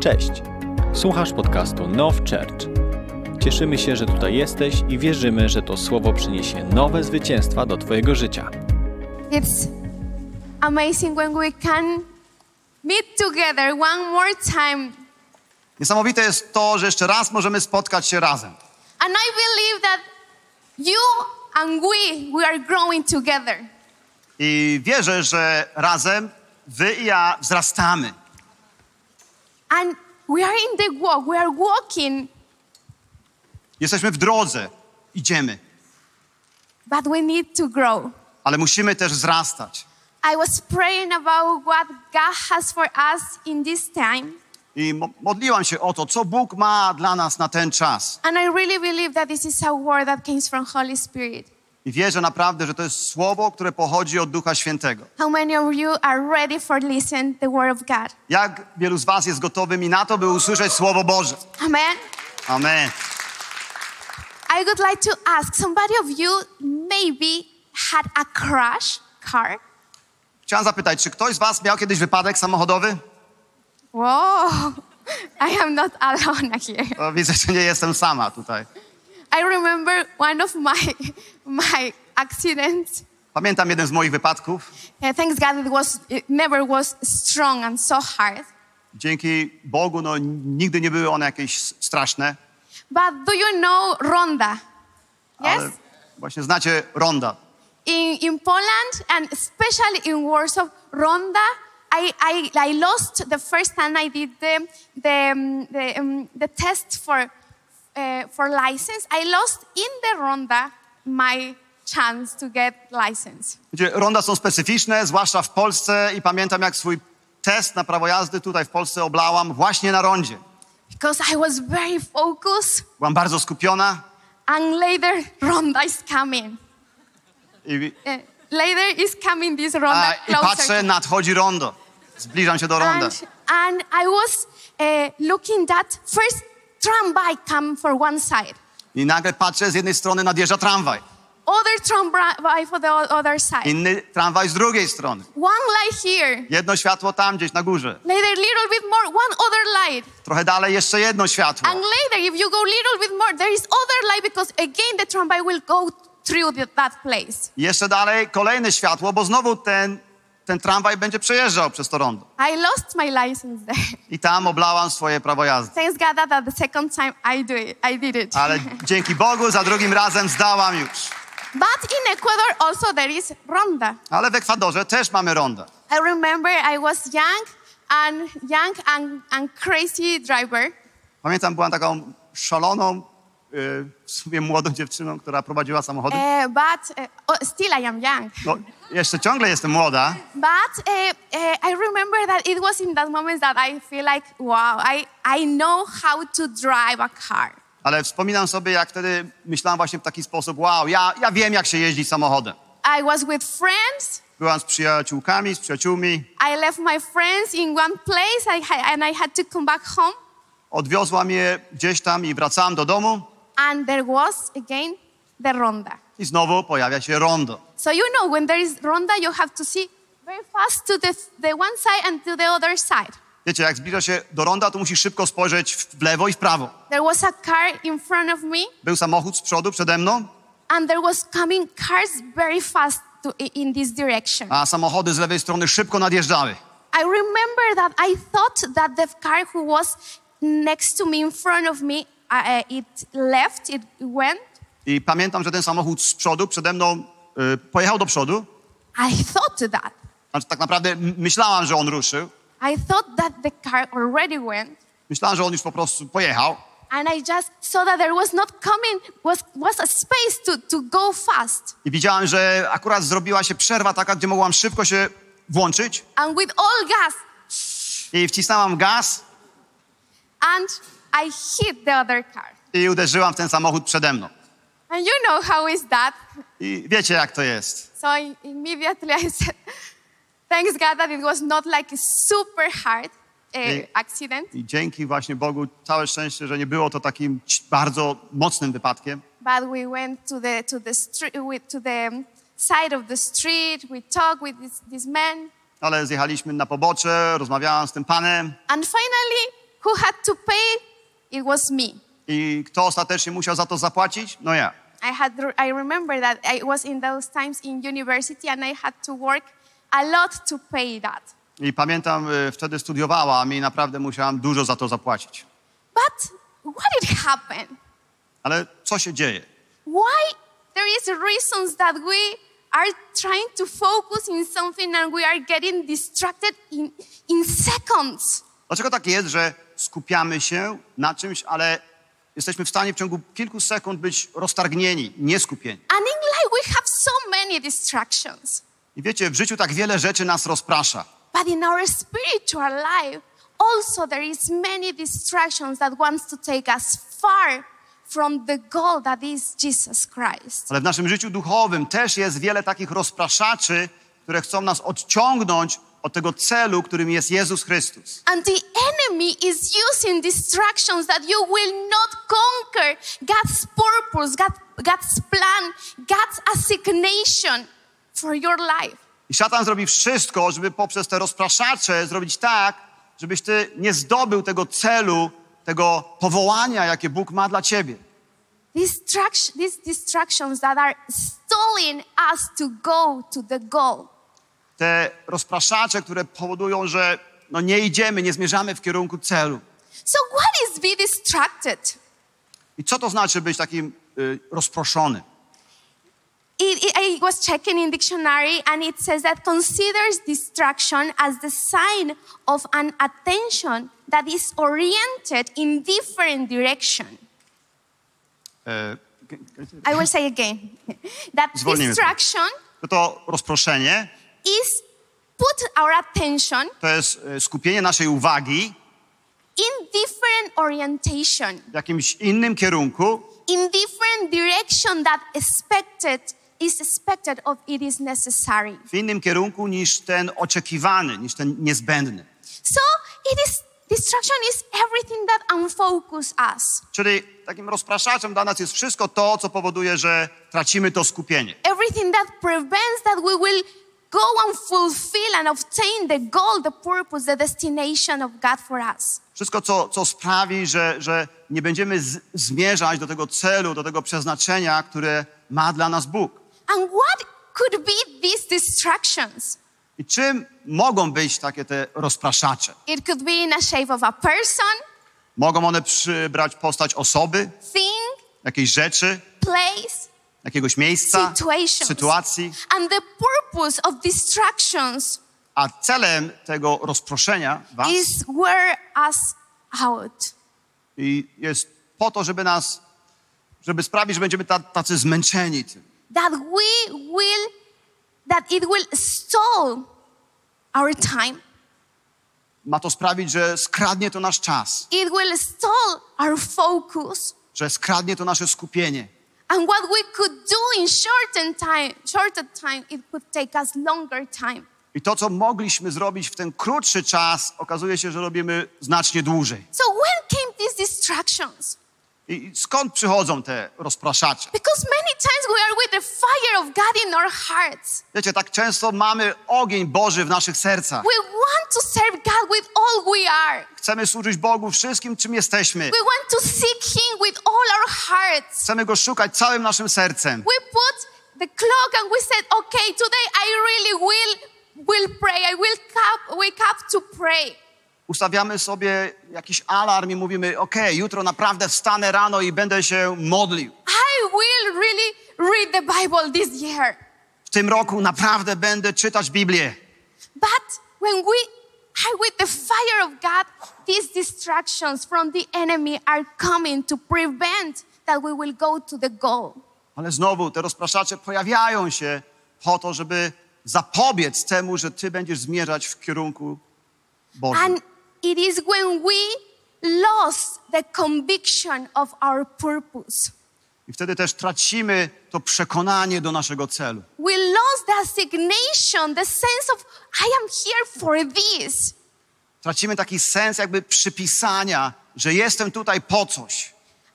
Cześć! Słuchasz podcastu Now Church. Cieszymy się, że tutaj jesteś i wierzymy, że to słowo przyniesie nowe zwycięstwa do Twojego życia. It's amazing when we can meet together one more time. Niesamowite jest to, że jeszcze raz możemy spotkać się razem. And I believe that you and we, we are growing together. I wierzę, że razem wy i ja wzrastamy. And we are in the walk, we are walking, Jesteśmy w drodze, idziemy, but we need to grow. ale musimy też wzrastać. I was praying about what God has for us in this time. I mo- modliłam się o to, co Bóg ma dla nas na ten czas. And I really believe that this is a word that comes from Holy Spirit. I wierzę naprawdę, że to jest słowo, które pochodzi od Ducha Świętego. How many of you are ready for listen the word of God? Jak wielu z was jest gotowymi na to, by usłyszeć Słowo Boże? Amen. Amen. I would like to ask somebody of you maybe had a crash car. Chciałam zapytać, czy ktoś z was miał kiedyś wypadek samochodowy? Whoa, I am not alone here. To widzę, że nie jestem sama tutaj. I remember one of my my accidents. Pamiętam jeden z moich wypadków. Uh, thanks God, it was it never was strong and so hard. Dzięki Bogu, no, nigdy nie były one jakieś straszne, But do you know Ronda? Yes. ale właśnie znacie ronda. In in Poland and especially in Warsaw, Ronda. I, I, I lost the first time I did the the um, the, um, the test for uh, for license. I lost in the Ronda my chance to get license. Wiecie, ronda są specyficzne, zwłaszcza w Polsce i pamiętam jak swój test na prawo jazdy tutaj w Polsce oblałam właśnie na rondzie. because I was very focused. Byłam bardzo skupiona And later, Ronda is coming. i, Uh, later is coming this Ronda a, i patrzę, nadchodzi rondo. Zbliżam się do ronda. and, and I was uh, looking that first tramway come for one side, I nagle patrzę, z jednej strony nadjeżdża tramwaj, other tramway for the other side. inny tramwaj z drugiej strony. one light here, Jedno światło tam gdzieś na górze. later little bit more, one other light. Trochę dalej jeszcze jedno światło. And later, if you go little bit more, there is other light because again the tramway will go through that place. Jeszcze dalej kolejne światło, bo znowu ten, ten tramwaj będzie przejeżdżał przez to rondo. I lost my license there. I tam oblałam swoje prawo jazdy. Thanks God that, the second time I do it, I did it. Ale dzięki Bogu za drugim razem zdałam już. But in Ecuador also there is ronda. Ale w Ekwadorze też mamy ronda. I remember I was young and young and, and crazy driver. Pamiętam, byłam taką szaloną, w sumie młodą dziewczyną, która prowadziła samochody. Uh, but uh, oh, still I am young. No, jeszcze ciągle jestem młoda, But uh, I remember that it was in that moment that I feel like, wow, I, I know how to drive a car. ale wspominam sobie, jak wtedy myślałam właśnie w taki sposób, wow, ja, ja wiem, jak się jeździ samochodem. I was with friends. Byłam z przyjaciółkami, z przyjaciółmi, I left my friends in one place I and I had to come back home. odwiozła mnie gdzieś tam i wracałam do domu And there was again the ronda. i znowu pojawia się rondo. So you know when there is ronda, you have to see very fast to the, the one side and to the other side. Wiecie, jak zbliża się do ronda, to musisz szybko spojrzeć w lewo i w prawo. There was a car in front of me, Był samochód z przodu przede mną, and there was coming cars very fast to, in this direction. a samochody z lewej strony szybko nadjeżdżały. I remember that I thought that the car who was next to me, in front of me, it left, it went. I pamiętam, że ten samochód z przodu przede mną y, pojechał do przodu. I thought that. Znaczy, tak naprawdę myślałam, że on ruszył. I thought that the car already went. Myślałam, że on już po prostu pojechał. And I just saw that there was not coming, was, was a space to, to go fast. I widziałem, że akurat zrobiła się przerwa taka, gdzie mogłam szybko się włączyć. And with all gas, I wcisnęłam gaz and I hit the other car. i uderzyłam w ten samochód przede mną. And you know how is that? I wiecie, jak to jest. So I, immediately I said, thanks God that it was not like a super hard uh, Ej. accident, I dzięki właśnie Bogu, całe szczęście, że nie było to takim bardzo mocnym wypadkiem. but we went to the to the street to the side of the street. We talked with this, this man, Ale zjechaliśmy na pobocze, rozmawiałam z tym panem and finally who had to pay? It was me. I kto ostatecznie musiał za to zapłacić? No ja. I had I remember that I was in those times in university and I had to work a lot to pay that. I pamiętam, wtedy studiowałam i naprawdę musiałam dużo za to zapłacić. But what did happen? Ale co się dzieje? Why there is reasons that we are trying to focus in something and we are getting distracted in, in seconds. Dlaczego tak jest, że skupiamy się na czymś, ale jesteśmy w stanie w ciągu kilku sekund być roztargnieni, nieskupieni? And in life we have so many distractions. I wiecie, w życiu tak wiele rzeczy nas rozprasza. But in our spiritual life, also there is many distractions that wants to take us far from the goal that is Jesus Christ. Ale w naszym życiu duchowym też jest wiele takich rozpraszaczy, które chcą nas odciągnąć od tego celu, którym jest Jezus Chrystus. And the enemy is using distractions that you will not conquer God's purpose, God, God's plan, God's assignation for your life. I szatan zrobi wszystko, żeby poprzez te rozpraszacze zrobić tak, żebyś ty nie zdobył tego celu, tego powołania, jakie Bóg ma dla ciebie. Distraction, these distractions that are stalling us to go to the goal. Te rozpraszacze, które powodują, że no nie idziemy, nie zmierzamy w kierunku celu. So, what is be distracted? I co to znaczy być takim y, rozproszonym? It, it- I was checking in dictionary and it says that considers distraction as the sign of an attention that is oriented in different direction. E, I will say again that distraction to, to rozproszenie is put our attention to jest e, skupienie naszej uwagi in different orientation, w jakimś innym kierunku, in different direction that expected is expected of it is necessary. w innym kierunku niż ten oczekiwany, niż ten niezbędny. So it is distraction is everything that unfocus us. Czyli takim rozpraszaczem dla nas jest wszystko to, co powoduje, że tracimy to skupienie. Everything that prevents that we will go and fulfill and obtain the goal, the purpose, the destination of God for us. Wszystko, co, co sprawi, że, że nie będziemy z, zmierzać do tego celu, do tego przeznaczenia, które ma dla nas Bóg. And what could be these distractions? I czym mogą być takie te rozpraszacze? It could be in a shape of a person, Mogą one przybrać postać osoby, thing, jakiejś rzeczy, place, jakiegoś miejsca, situations. sytuacji. And the purpose of distractions A celem tego rozproszenia was is wear us out. i jest po to, żeby nas, żeby sprawić, że będziemy ta- tacy zmęczeni tym. That we will, that it will stall our time. Ma to sprawić, że skradnie to nasz czas, It will stall our focus. że skradnie to nasze skupienie. And what we could do in shortened time, shorter time, it could take us longer time. I to, co mogliśmy zrobić w ten krótszy czas, okazuje się, że robimy znacznie dłużej. So when came these distractions? I skąd przychodzą te rozpraszacze? Because many times we are with the fire of God in our hearts. Wiecie, tak często mamy ogień Boży w naszych sercach. We want to serve God with all we are. Chcemy służyć Bogu wszystkim, czym jesteśmy. We want to seek Him with all our hearts. Chcemy Go szukać całym naszym sercem. We put the clock and we said, okay, today I really will, will pray. I will wake up to pray. Ustawiamy sobie jakiś alarm i mówimy, okej, jutro naprawdę wstanę rano i będę się modlił. I will really read the Bible this year. W tym roku naprawdę będę czytać Biblię. But when we are with the fire of God, these distractions from the enemy are coming to prevent that we will go to the goal. Ale znowu te rozpraszacze pojawiają się po to, żeby zapobiec temu, że ty będziesz zmierzać w kierunku Bożym. And it is when we lost the conviction of our purpose. I wtedy też tracimy to przekonanie do naszego celu. We lost the assignation, the sense of, I am here for this. Tracimy taki sens jakby przypisania, że jestem tutaj po coś.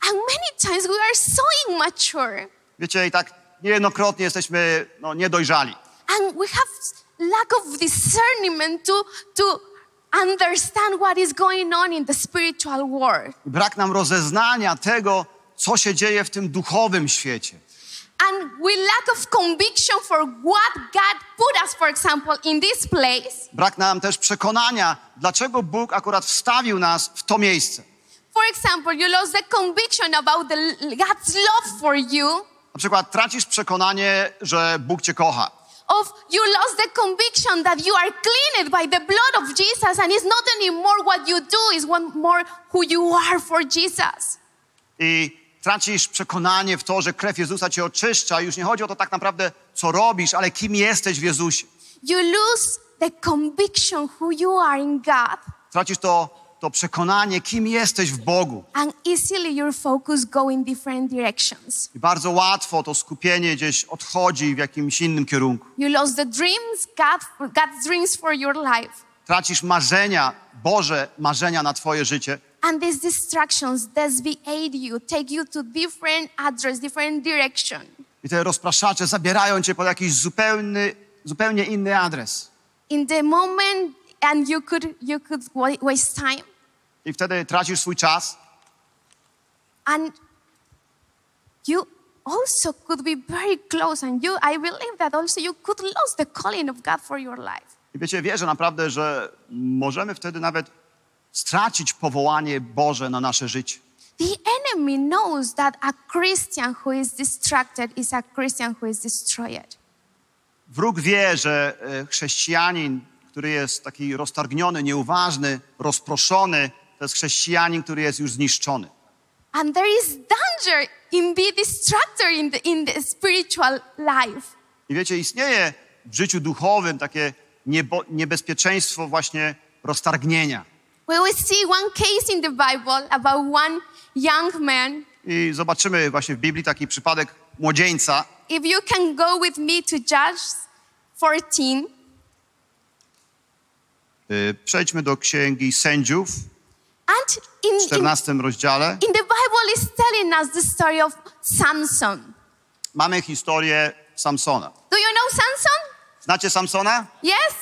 And many times we are so immature Wiecie, i tak niejednokrotnie jesteśmy no, niedojrzali. and we have lack of discernment to, to understand what is going on in the spiritual world. Brak nam rozeznania tego, co się dzieje w tym duchowym świecie. And we lack of conviction for what God put us, for example, in this place. Brak nam też przekonania, dlaczego Bóg akurat wstawił nas w to miejsce. For example, you lost the conviction about the, God's love for you. Na przykład tracisz przekonanie, że Bóg cię kocha. Of you lost the conviction that you are cleaned by the blood of Jesus, and it's not anymore what you do, it's one more who you are for Jesus. I tracisz przekonanie w to, że krew Jezusa cię oczyszcza. Już nie chodzi o to tak naprawdę, co robisz, ale kim jesteś w Jezusie. You lose the conviction who you are in God, Tracisz to, to przekonanie, kim jesteś w Bogu. and easily your focus go in different directions. I bardzo łatwo to skupienie gdzieś odchodzi w jakimś innym kierunku. You lost the dreams, God, God's dreams for your life. Tracisz marzenia, Boże marzenia na twoje życie. And these distractions desviate you, take you to different address, different direction. I te rozpraszacze zabierają cię pod jakiś zupełny, zupełnie inny adres. In the moment, and you could you could wa- waste time, I wtedy tracisz swój czas. and you also could be very close. And you, I believe that also you could lose the calling of God for your life. I wiecie, wierzę naprawdę, że możemy wtedy nawet stracić powołanie Boże na nasze życie. The enemy knows that a Christian who is distracted is a Christian who is destroyed. Wróg wie, że e, chrześcijanin, który jest taki roztargniony, nieuważny, rozproszony, to jest chrześcijanin, który jest już zniszczony. And there is danger in being distracted in the, in the spiritual life. I wiecie, istnieje w życiu duchowym takie niebo, niebezpieczeństwo właśnie roztargnienia. We will see one case in the Bible about one young man. I zobaczymy właśnie w Biblii taki przypadek młodzieńca. If you can go with me to Judges 14, Y, Przejdźmy do Księgi Sędziów and in, w in, 14 rozdziale. in the Bible is telling us the story of Samson. Mamy historię Samsona. Do you know Samson? Znacie Samsona? Yes?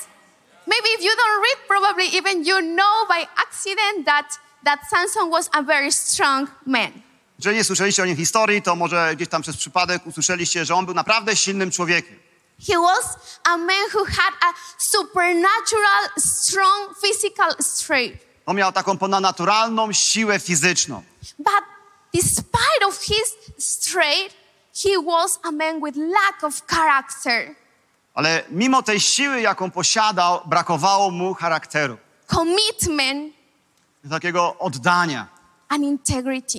Maybe if you don't read, probably even you know by accident that, that Samson was a very strong man. Jeżeli nie słyszeliście o nim historii, to może gdzieś tam przez przypadek usłyszeliście, że on był naprawdę silnym człowiekiem. He was a man who had a supernatural, strong physical strength. On miał taką ponadnaturalną siłę fizyczną. But despite of his strength, he was a man with lack of character, Ale mimo tej siły, jaką posiadał, brakowało mu charakteru, commitment, takiego oddania and integrity.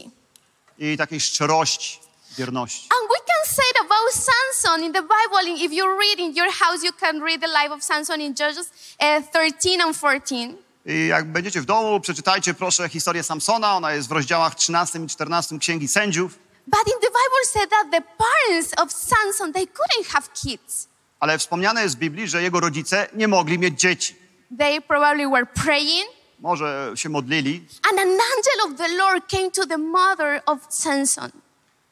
i takiej szczerości, wierności. And we can say it about Samson in the Bible. If you read in your house, you can read the life of Samson in Judges uh, 13 and 14. I jak będziecie w domu, przeczytajcie proszę historię Samsona. Ona jest w rozdziałach 13 i 14 Księgi Sędziów. But in the Bible said that the parents of Samson, they couldn't have kids. Ale wspomniane jest w Biblii, że jego rodzice nie mogli mieć dzieci. They probably were praying, Może się modlili and an angel of the Lord came to the mother of Samson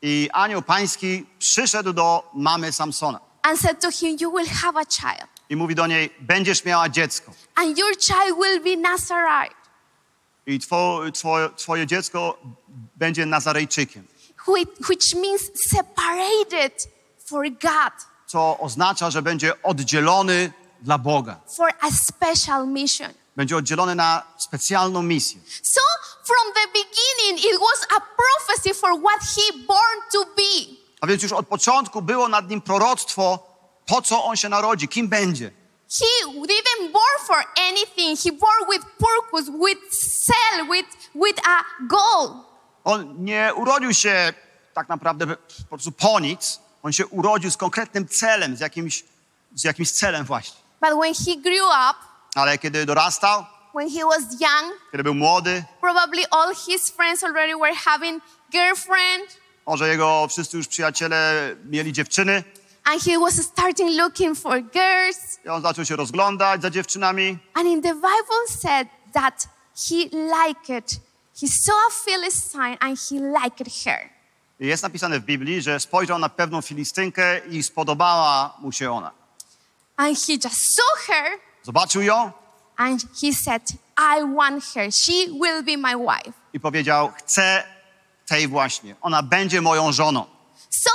i anioł pański przyszedł do mamy Samsona and said to him, You will have a child, i mówi do niej, będziesz miała dziecko and your child will be Nazarite, i two, twoje, twoje dziecko będzie Nazarejczykiem, which means separated for God, co oznacza, że będzie oddzielony dla Boga. for a special mission. Będzie oddzielony na specjalną misję. So, from the beginning, it was a prophecy for what he born to be. A więc już od początku było nad nim proroctwo, po co on się narodzi, kim będzie. He didn't born for anything. He born with purpose, with cell, with, with a goal. On nie urodził się tak naprawdę po prostu po nic. On się urodził z konkretnym celem, z jakimś, z jakimś celem właśnie. But when he grew up, Ale kiedy dorastał, when he was young, kiedy był młody, probably all his friends already were having girlfriend, może jego wszyscy już przyjaciele mieli dziewczyny and he was starting looking for girls. i on zaczął się rozglądać za dziewczynami. And in the Bible said that he liked, he saw a Philistine and he liked her. Jest napisane w Biblii, że spojrzał na pewną Filistynkę i spodobała mu się ona. And he just saw her Zobaczył ją And he said, I want her. She will be my wife. I powiedział, chcę tej właśnie. Ona będzie moją żoną. So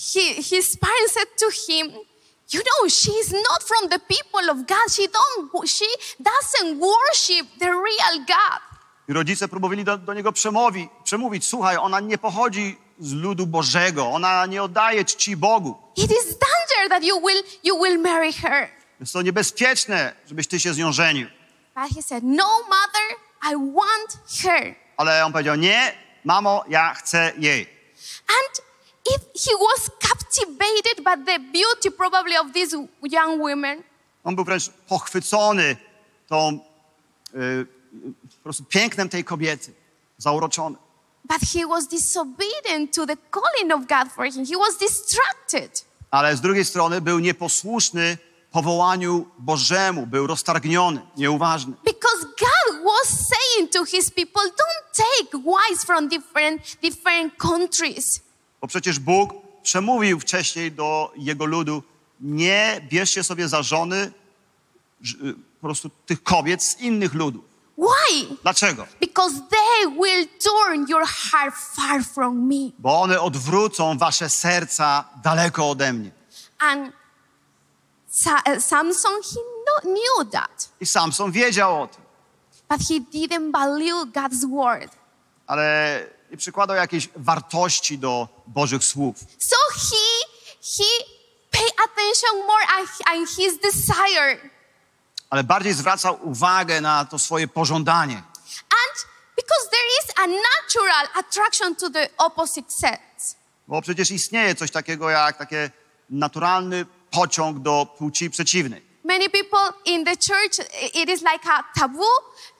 he, his parents said to him, you know, she's not from the people of God. She don't she doesn't worship the real God. I rodzice próbowali do, do niego przemówi, przemówić, słuchaj, ona nie pochodzi z ludu Bożego, ona nie oddaje czci Bogu. It is danger that you will you will marry her. Jest to niebezpieczne, żebyś ty się z nią żenił. But he said, No, mother, I want her. Ale on powiedział, nie, mamo, ja chcę jej. And if he was captivated by the beauty probably of these young women, On był wręcz pochwycony tą, y, po prostu pięknem tej kobiety, zauroczony. but he was disobedient to the calling of God for him. He was distracted. Ale z drugiej strony był nieposłuszny powołaniu Bożemu, był roztargniony, nieuważny. Because God was saying to his people, don't take wives from different, different countries. Bo przecież Bóg przemówił wcześniej do jego ludu, nie bierzcie sobie za żony y, po prostu tych kobiet z innych ludów. Why? Dlaczego? Because they will turn your heart far from me. Bo one odwrócą wasze serca daleko ode mnie. And uh, Samson, he knew that, I Samson wiedział o tym, but he didn't value God's word. ale nie przykładał jakiejś wartości do Bożych słów. So he he paid attention more and his desire. Ale bardziej zwracał uwagę na to swoje pożądanie. And because there is a natural attraction to the opposite sex. Bo przecież istnieje coś takiego jak taki naturalny pociąg do płci przeciwnej. Many people in the church, it is like a taboo,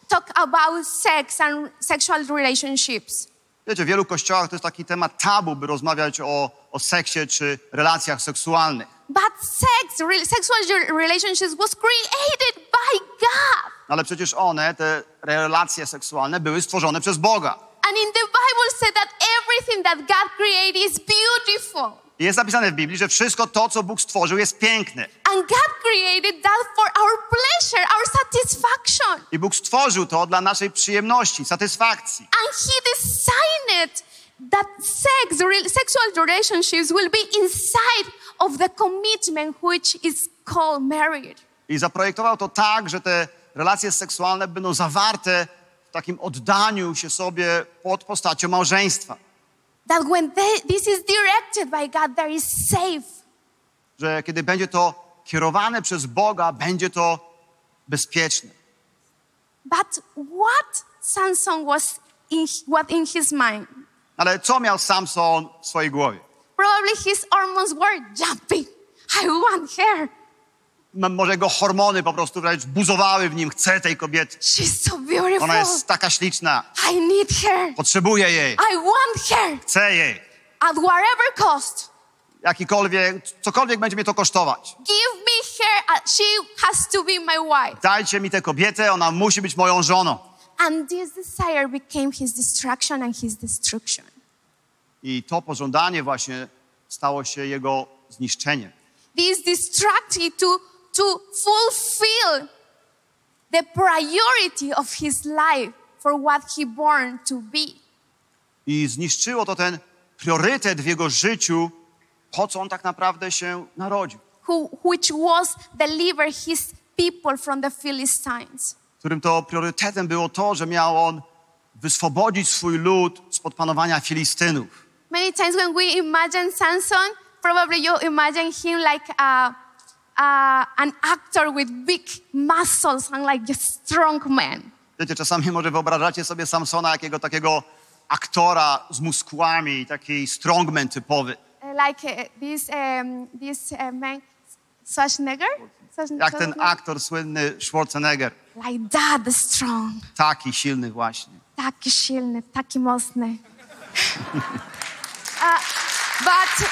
talk about sex and sexual relationships. Wiecie, w wielu kościołach to jest taki temat tabu, by rozmawiać o, o seksie czy relacjach seksualnych. But sex, re- sexual relationships was created by God. Ale przecież one, te relacje seksualne, były stworzone przez Boga. And in the Bible said that everything that God created is beautiful. Jest napisane w Biblii, że wszystko to, co Bóg stworzył, jest piękne. And God created that for our pleasure, our satisfaction. I Bóg stworzył to dla naszej przyjemności, satysfakcji. And He designed that sex, sexual relationships will be inside of the commitment which is called marriage. I zaprojektował to tak, że te relacje seksualne będą zawarte w takim oddaniu się sobie pod postacią małżeństwa. That when they, this is directed by God, there is safe. Że kiedy będzie to kierowane przez Boga, będzie to bezpieczne. But what Samson was in, what in his mind? Ale co miał Samson w swojej głowie? Probably his hormones were jumping. I want her. Może jego hormony po prostu wręcz buzowały w nim. Chce tej kobiety. She's so beautiful. Ona jest taka śliczna. I need her. Potrzebuję jej. I want her Chcę jej. at whatever cost. Jakikolwiek, cokolwiek będzie mnie to kosztować. Give me her. uh, She has to be my wife. Dajcie mi tę kobietę, ona musi być moją żoną. And this desire became his distraction and his destruction. I to pożądanie właśnie stało się jego zniszczeniem. This distracted to, to fulfill the priority of his life for what he born to be. I zniszczyło to ten priorytet w jego życiu, po co on tak naprawdę się narodził. Who, which was deliver his people from the Philistines. Którym to priorytetem było to, że miał on wyswobodzić swój lud spod panowania Filistynów. Many times when we imagine Samson, probably you imagine him like a, a, an actor with big muscles and like a strong man. Wiecie, czasami może wyobrażacie sobie Samsona jakiego takiego aktora z muskułami, taki strongman typowy. Uh, like uh, this, um, this uh, man, Schwarzenegger? Schwarzen- Jak ten Schwarzenegger? aktor słynny Schwarzenegger. Like that, the strong. Taki silny właśnie. Taki silny, taki mocny. uh, but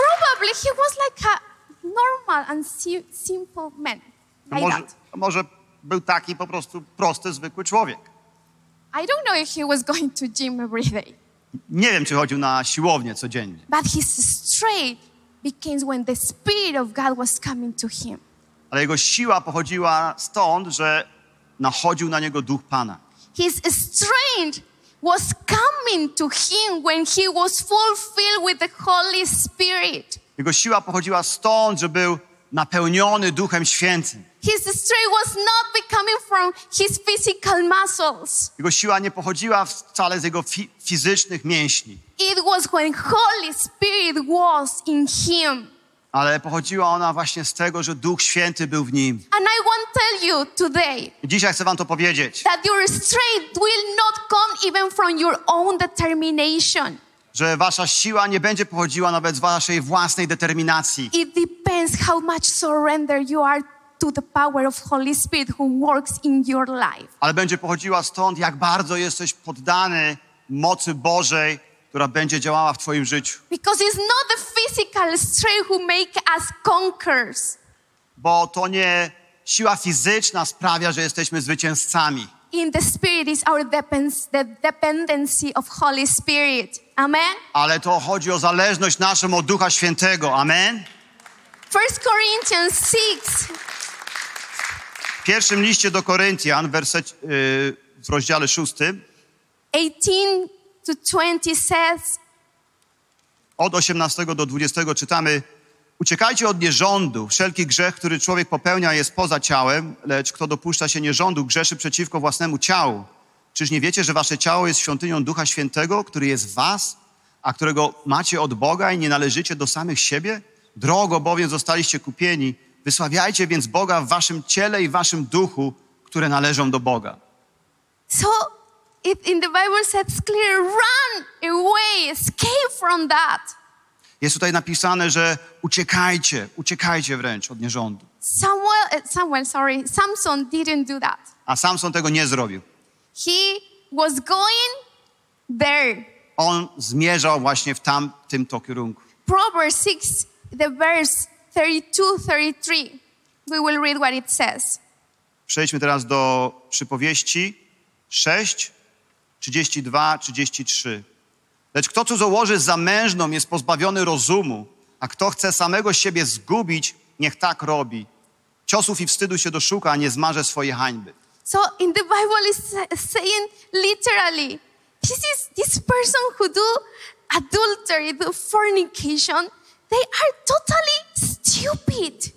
probably he was like a normal and si- simple man. No Like może, that. może był taki po prostu prosty, zwykły człowiek. I don't know if he was going to gym every day, Nie wiem, czy chodził na siłownię codziennie, but his strength became when the Spirit of God was coming to him. ale ale jego siła pochodziła stąd, że nachodził na niego duch Pana. His strength was coming to him when he was fulfilled with the Holy Spirit. Jego siła pochodziła stąd, że był napełniony Duchem Świętym. His strength was not becoming from his physical muscles. Jego siła nie pochodziła wcale z jego fi- fizycznych mięśni, It was when Holy Spirit was in him. Ale pochodziła ona właśnie z tego, że Duch Święty był w nim. And I want tell you today dzisiaj chcę wam to powiedzieć, that your strength will not come even from your own determination. że wasza siła nie będzie pochodziła nawet z waszej własnej determinacji, It depends how much surrender you are to the power of Holy Spirit who works in your life. ale będzie pochodziła stąd, jak bardzo jesteś poddany mocy Bożej, która będzie działała w twoim życiu. Because it's not the physical strength who make us conquerors. Bo to nie siła fizyczna sprawia, że jesteśmy zwycięzcami. In the Spirit is our depends, the dependency of Holy Spirit. Amen. Ale to chodzi o zależność naszą od Ducha Świętego. Amen? First Corinthians 6, W pierwszym liście do Koryntian, werset, yy, w rozdziale szóstym, 18 to 20 says, od 18 do 20 czytamy Uciekajcie od nierządu. Wszelki grzech, który człowiek popełnia jest poza ciałem, lecz kto dopuszcza się nierządu, grzeszy przeciwko własnemu ciału. Czyż nie wiecie, że wasze ciało jest świątynią Ducha Świętego, który jest w was, a którego macie od Boga i nie należycie do samych siebie? Drogo bowiem zostaliście kupieni. Wysławiajcie więc Boga w waszym ciele i waszym duchu, które należą do Boga. so it, in the Bible says clear, run away, escape from that. Jest tutaj napisane, że uciekajcie, uciekajcie wręcz od nierządu. Samuel, uh, Samuel, sorry, Samson didn't do that. A Samson tego nie zrobił. He was going there. On zmierzał właśnie w tamtym to kierunku. Proverbs 6, the verse 32, 33. We will read what it says. Przejdźmy teraz do przypowieści 6, 32, 33. Lecz kto cudzołoży za mężną jest pozbawiony rozumu, a kto chce samego siebie zgubić, niech tak robi. Ciosów i wstydu się doszuka, a nie zmarze swojej hańby. So in the Bible is sa- saying literally, this is this person who do adultery, do fornication, they are totally stupid.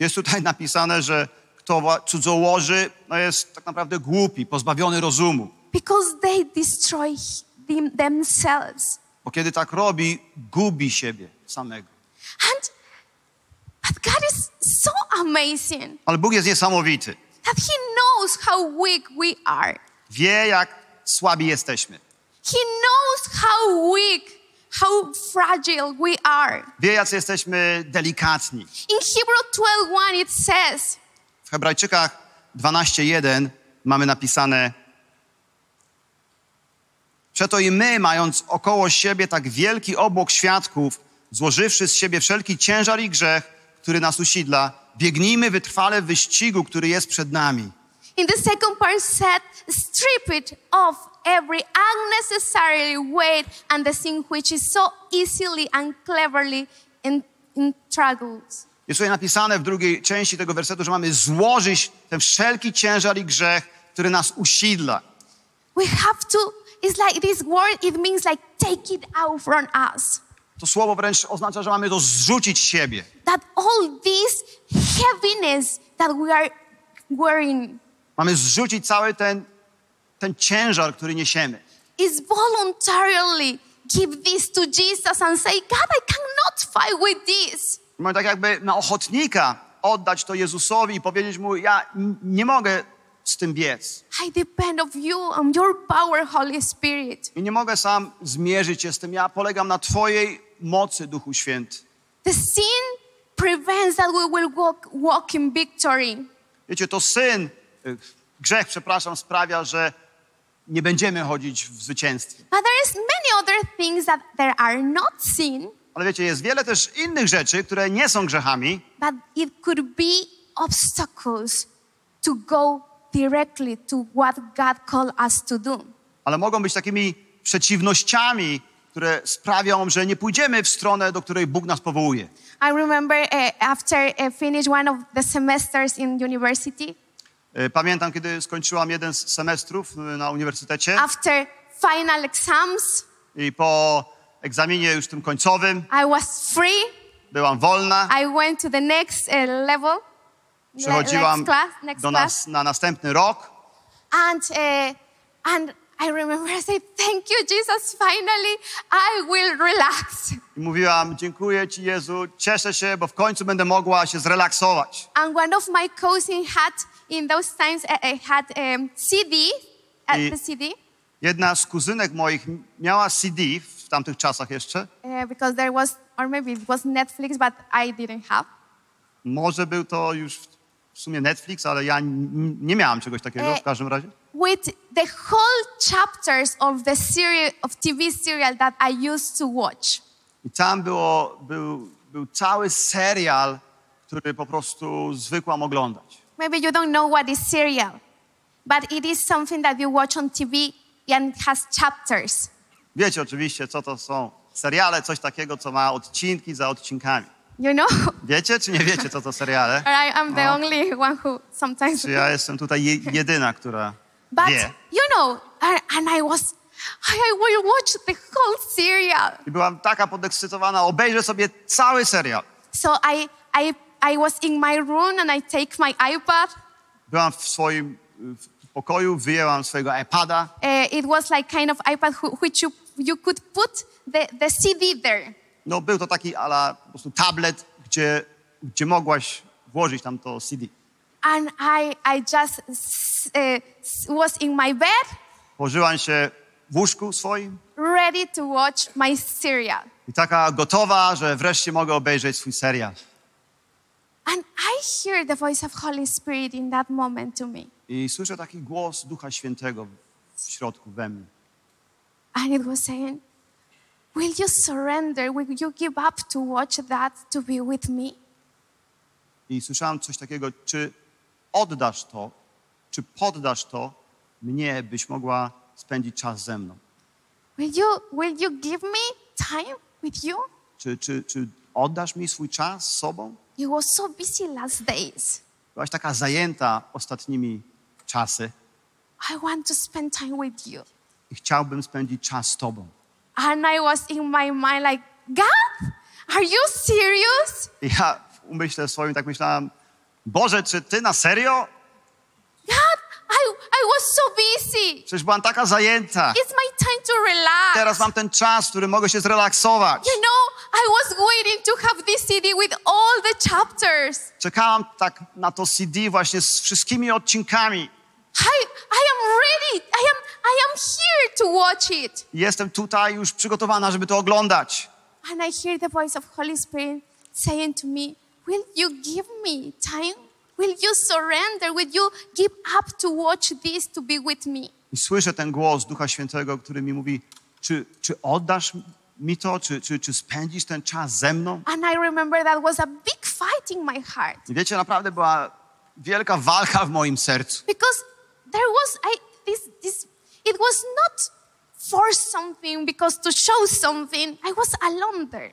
Jest tutaj napisane, że kto cudzołoży, no jest tak naprawdę głupi, pozbawiony rozumu. Because they destroy them, themselves. Bo kiedy tak robi, gubi siebie samego. And but God is so amazing Ale Bóg jest niesamowity. that He knows how weak we are. Wie, jak słabi jesteśmy. He knows how weak, how fragile we are. Wie, jacy jesteśmy delikatni. In Hebrew 12:1 it says, W Hebrajczykach 12:1 mamy napisane Przeto i my, mając około siebie tak wielki obłok świadków, złożywszy z siebie wszelki ciężar i grzech, który nas usidla, biegnijmy wytrwale w wyścigu, który jest przed nami. In the second part said, strip it off every unnecessary weight and the sin which is so easily and cleverly en- entangled. Jest tutaj napisane w drugiej części tego wersetu, że mamy złożyć ten wszelki ciężar i grzech, który nas usidla. We have to, it's like this word, it means like take it out from us. To słowo wręcz oznacza, że mamy to zrzucić z siebie. That all this heaviness that we are wearing Mamy zrzucić cały ten, ten ciężar, który niesiemy. is voluntarily give this to Jesus and say, God, I cannot fight with this. Mamy tak jakby na ochotnika oddać to Jezusowi i powiedzieć mu, ja nie mogę z tym biec. I depend of you, on your power, Holy Spirit. I nie mogę sam zmierzyć się z tym. Ja polegam na Twojej mocy, Duchu Święty. The sin prevents that we will walk, walk in victory. Wiecie, to syn, y, grzech, przepraszam, sprawia, że nie będziemy chodzić w zwycięstwie. But there is many other things that there are not sin, Ale wiecie, jest wiele też innych rzeczy, które nie są grzechami, but it could be obstacles to go directly to what God called us to do. ale mogą być takimi przeciwnościami, które sprawią, że nie pójdziemy w stronę, do której Bóg nas powołuje. I remember uh, after uh, finish one of the semesters in university, E, Pamiętam, kiedy skończyłam jeden z semestrów e, na uniwersytecie after final exams, i po egzaminie już tym końcowym I was free. byłam wolna. I went to the next level, next do nas na następny rok and uh, and I remember I said, "Thank you, Jesus. Finally, I will relax." i mówiłam, dziękuję Ci Jezu, cieszę się, bo w końcu będę mogła się zrelaksować. And one of my cousins had in those times uh, uh, had um, CD at I- the CD Jedna z kuzynek moich miała CD w tamtych czasach jeszcze. uh, because there was, or maybe it was Netflix, but I didn't have. Może był to już w sumie Netflix, ale ja nie miałam czegoś takiego E, w każdym razie. With the whole chapters of the serial of TV serial that I used to watch. I tam było, był, był cały serial, który po prostu zwykłam oglądać. Maybe you don't know what is serial, but it is something that you watch on TV and has chapters. Wiecie oczywiście, co to są seriale, coś takiego, co ma odcinki za odcinkami. You know? Wiecie, czy nie wiecie, co to seriale? or I am the only one who sometimes. Czy ja jestem tutaj je, jedyna, która But wie? you know, and, and I was, I, I will watch the whole serial. I byłam taka podekscytowana, obejrzę sobie cały serial. So I, I, I was in my room and I take my iPad. Byłam w swoim y, w pokoju, wyjęłam swojego iPada Uh, it was like kind of iPad who, which you, you could put the, the CD there. No, był to taki ala po prostu tablet, gdzie, gdzie mogłaś włożyć tam to CD. And I, I just uh, was in my bed, Położyłam się w łóżku swoim ready to watch my serial. i taka gotowa, że wreszcie mogę obejrzeć swój serial. And I hear the voice of Holy Spirit in that moment to me. I słyszę taki głos Ducha Świętego w środku we mnie. And it was saying, Will you surrender? Will you give up to watch that to be with me? I słyszałem coś takiego, czy oddasz to, czy poddasz to mnie, byś mogła spędzić czas ze mną? Will you, will you give me time with you? Czy, czy, czy oddasz mi swój czas z sobą? You were so busy last days. Byłaś taka zajęta ostatnimi czasy I want to spend time with you. i chciałbym spędzić czas z Tobą. And I was in my mind like, God, are you serious? Ja w umyśle swoim tak myślałem, Boże, czy Ty na serio? God, I, I was so busy. Przecież byłam taka zajęta. It's my time to relax. Teraz mam ten czas, w którym mogę się zrelaksować. You know, I was waiting to have this CD with all the chapters. Czekałam tak na to CD właśnie z wszystkimi odcinkami. I, I am ready. I am, I am here to watch it. Jestem tutaj już przygotowana, żeby to oglądać. And I hear the voice of Holy Spirit saying to me, Will you give me time? Will you surrender? Will you give up to watch this to be with me? I słyszę ten głos Ducha Świętego, który mi mówi, czy, czy oddasz mi to, czy, czy, czy spędzisz ten czas ze mną? And I remember that was a big fight in my heart I wiecie, naprawdę była wielka walka w moim sercu. because there was I this this it was not for something because to show something. I was alone there.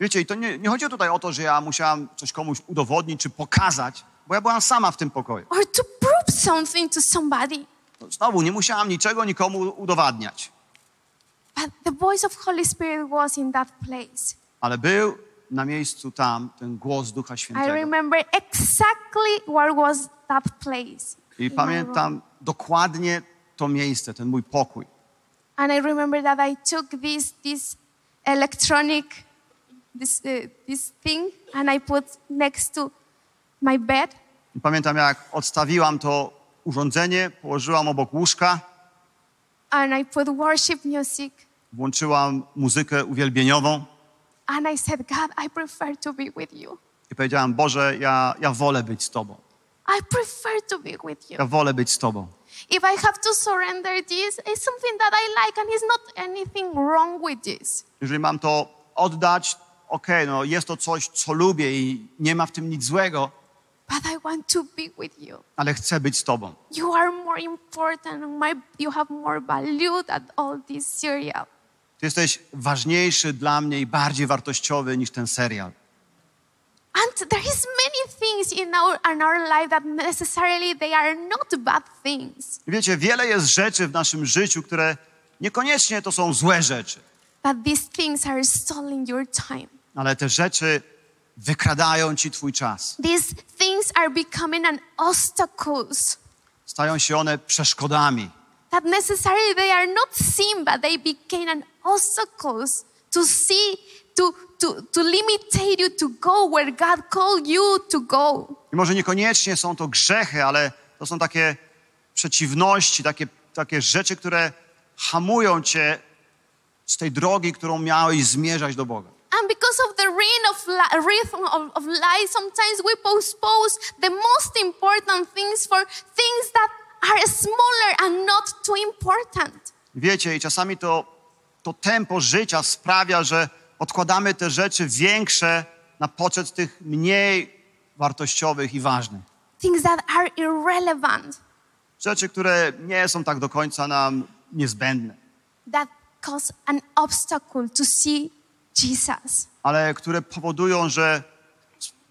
Wiecie, i to nie, nie chodzi tutaj o to, że ja musiałam coś komuś udowodnić czy pokazać, bo ja byłam sama w tym pokoju. Or to prove something to somebody. No, Znowu, nie musiałam niczego nikomu udowadniać, But the voice of Holy Spirit was in that place. ale był na miejscu tam ten głos Ducha I Świętego. remember exactly where was that place. I in my pamiętam dokładnie to miejsce, ten mój pokój. And I remember that I took this this electronic this uh, this thing and I put next to my bed I pamiętam, jak odstawiłam to urządzenie, położyłam obok łóżka, and I put worship music włączyłam muzykę uwielbieniową and I said, God, I prefer to be with you. i powiedziałam, Boże, ja, ja wolę być z Tobą. I prefer to be with you. Ja wolę być z Tobą. If I have to surrender this, it's something that I like and it's not anything wrong with this. Jeżeli mam to oddać, okej, no jest to coś, co lubię i nie ma w tym nic złego, But I want to be with you. ale chcę być z Tobą. You are more important and my, you have more value than all this serial. Ty jesteś ważniejszy dla mnie i bardziej wartościowy niż ten serial. And there is many things in our, in our life that necessarily they are not bad things. Wiecie, wiele jest rzeczy w naszym życiu, które niekoniecznie to są złe rzeczy, But these things are stealing your time. ale te rzeczy wykradają ci twój czas. These things are becoming an obstacles Stają się one przeszkodami. that necessarily they are not sin, but they became an obstacles to see, to, to, to limitate you to go where God called you to go. I może niekoniecznie są to grzechy, ale to są takie przeciwności, takie, takie rzeczy, które hamują cię z tej drogi, którą miałeś zmierzać do Boga. And because of the reign of rhythm of, of life, sometimes we postpone the most important things for things that are smaller and not too important. Wiecie, i czasami to, to tempo życia sprawia, że odkładamy te rzeczy większe na poczet tych mniej wartościowych i ważnych. Things that are irrelevant, Rzeczy, które nie są tak do końca nam niezbędne, that cause an obstacle to see Jesus. ale które powodują, że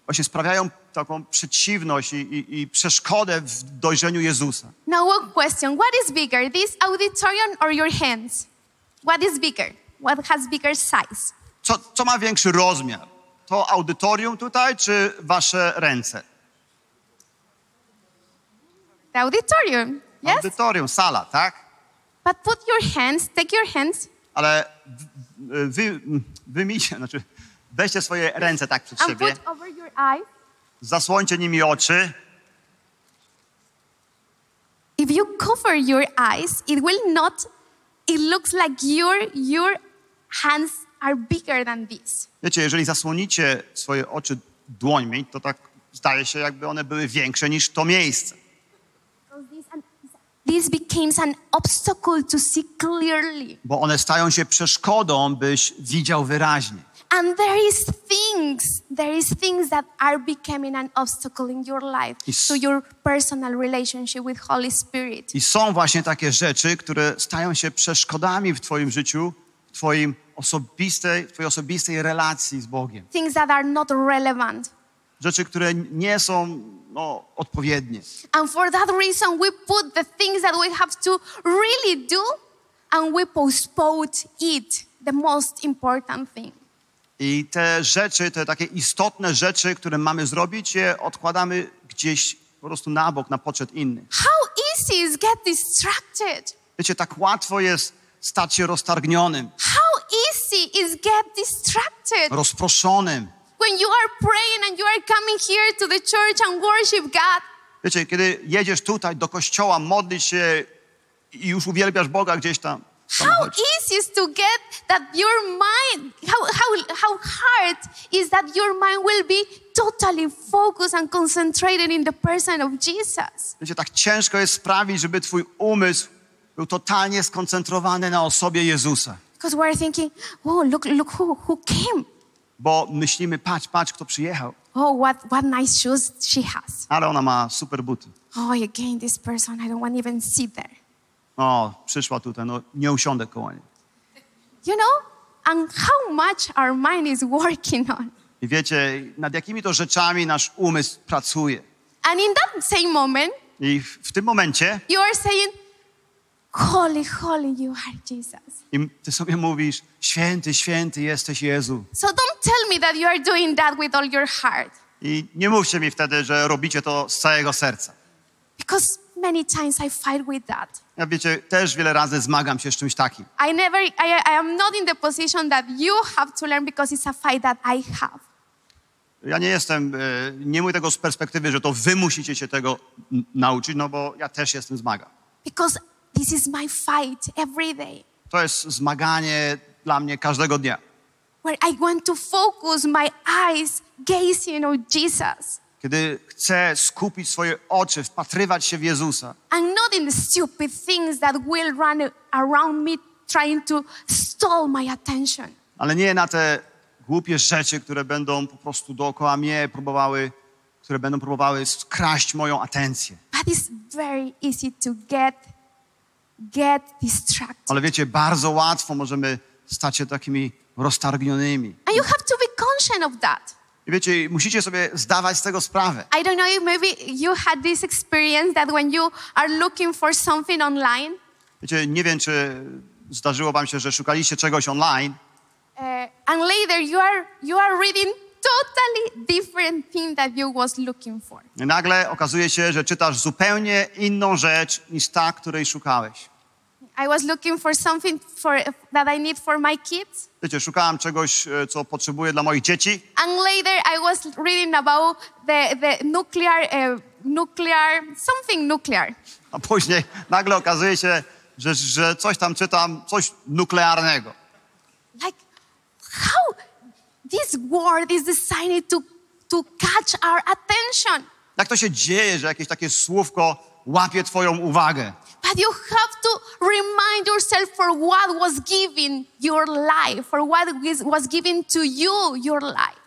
właśnie sprawiają taką przeciwność i, i, i przeszkodę w dojrzeniu Jezusa. Now, one question What is bigger, this auditorium or your hands? What is bigger? What has bigger size? Co, co ma większy rozmiar? To audytorium tutaj, czy wasze ręce? The auditorium, yes? Audytorium, sala, tak? But put your hands, take your hands, Ale wy, wy mi, znaczy weźcie swoje ręce tak przed and siebie, put over your eyes. zasłońcie nimi oczy. If you cover your eyes, it will not, it looks like your, your hands are bigger than this. Wiecie, jeżeli zasłonicie swoje oczy dłońmi, to tak zdaje się, jakby one były większe niż to miejsce. This becomes an obstacle to see clearly. Bo one stają się przeszkodą, byś widział wyraźnie. And there is things, there is things that are becoming an obstacle in your life to your personal relationship with Holy Spirit. I są właśnie takie rzeczy, które stają się przeszkodami w Twoim życiu, w Twoim osobistej, w Twojej osobistej relacji z Bogiem. Things that are not relevant. Rzeczy, które nie są no, odpowiednie. And for that reason, we put the things that we have to really do and we postpone it, the most important thing. I te rzeczy, te takie istotne rzeczy, które mamy zrobić, je odkładamy gdzieś po prostu na bok, na poczet innych. How easy is get distracted? Wiecie, tak łatwo jest stać się roztargnionym, How easy is get distracted? rozproszonym. When you are praying and you are coming here to the church and worship God, Wiecie, kiedy jedziesz tutaj do kościoła, modlisz się i już uwielbiasz Boga gdzieś tam. how easy is to get that your mind, how, how, how hard is that your mind will be totally focused and concentrated in the person of Jesus? Wiecie, tak ciężko jest sprawić, żeby twój umysł był totalnie skoncentrowany na osobie Jezusa. Because we're thinking, oh, look, look who, who came. Bo myślimy, patrz, patrz, kto przyjechał. Oh, what, what nice shoes she has. Ale ona ma super buty. Oh, again, this person, I don't want to even sit there. O, przyszła tutaj, no nie usiądę koło niej. You know? And how much our mind is working on. I wiecie, nad jakimi to rzeczami nasz umysł pracuje. And in that same moment, I w, w tym momencie you are saying, Holy, holy you are, Jesus. i ty sobie mówisz, święty, święty jesteś Jezu. So don't tell me that you are doing that with all your heart. I nie mówcie mi wtedy, że robicie to z całego serca. Because many times I fight with that. Ja wiecie, też wiele razy zmagam się z czymś takim. I never, I, I am not in the position that you have to learn because it's a fight that I have. Ja nie jestem, e, nie mówię tego z perspektywy, że to wy musicie się tego nauczyć, no bo ja też jestem zmagam. Because this is my fight every day. To jest zmaganie dla mnie każdego dnia. Where I want to focus my eyes gazing on Jesus. Kiedy chcę skupić swoje oczy, wpatrywać się w Jezusa, and not in the stupid things that will run around me trying to stall my attention. ale nie na te głupie rzeczy, które będą po prostu dookoła mnie próbowały, które będą próbowały skraść moją atencję. But it's very easy to get get distracted. Ale wiecie, bardzo łatwo możemy stać się takimi roztargnionymi. And you have to be conscious of that. I wiecie, musicie sobie zdawać z tego sprawę. I don't know if maybe you had this experience that when you are looking for something online, Wiecie, nie wiem, czy zdarzyło wam się, że szukaliście czegoś online uh, and later you are you are reading totally different thing that you was looking for. i nagle okazuje się, że czytasz zupełnie inną rzecz niż ta, której szukałeś. I was looking for something for that I need for my kids, Wiecie, szukałem czegoś, e, co potrzebuję dla moich dzieci, and later I was reading about the the nuclear uh, nuclear something nuclear. a później nagle okazuje się, że, że coś tam czytam, coś nuklearnego. Like how this word is designed to to catch our attention. Jak to się dzieje, że jakieś takie słówko łapie twoją uwagę? But you have to remind yourself for what was given your life, for what was given to you your life.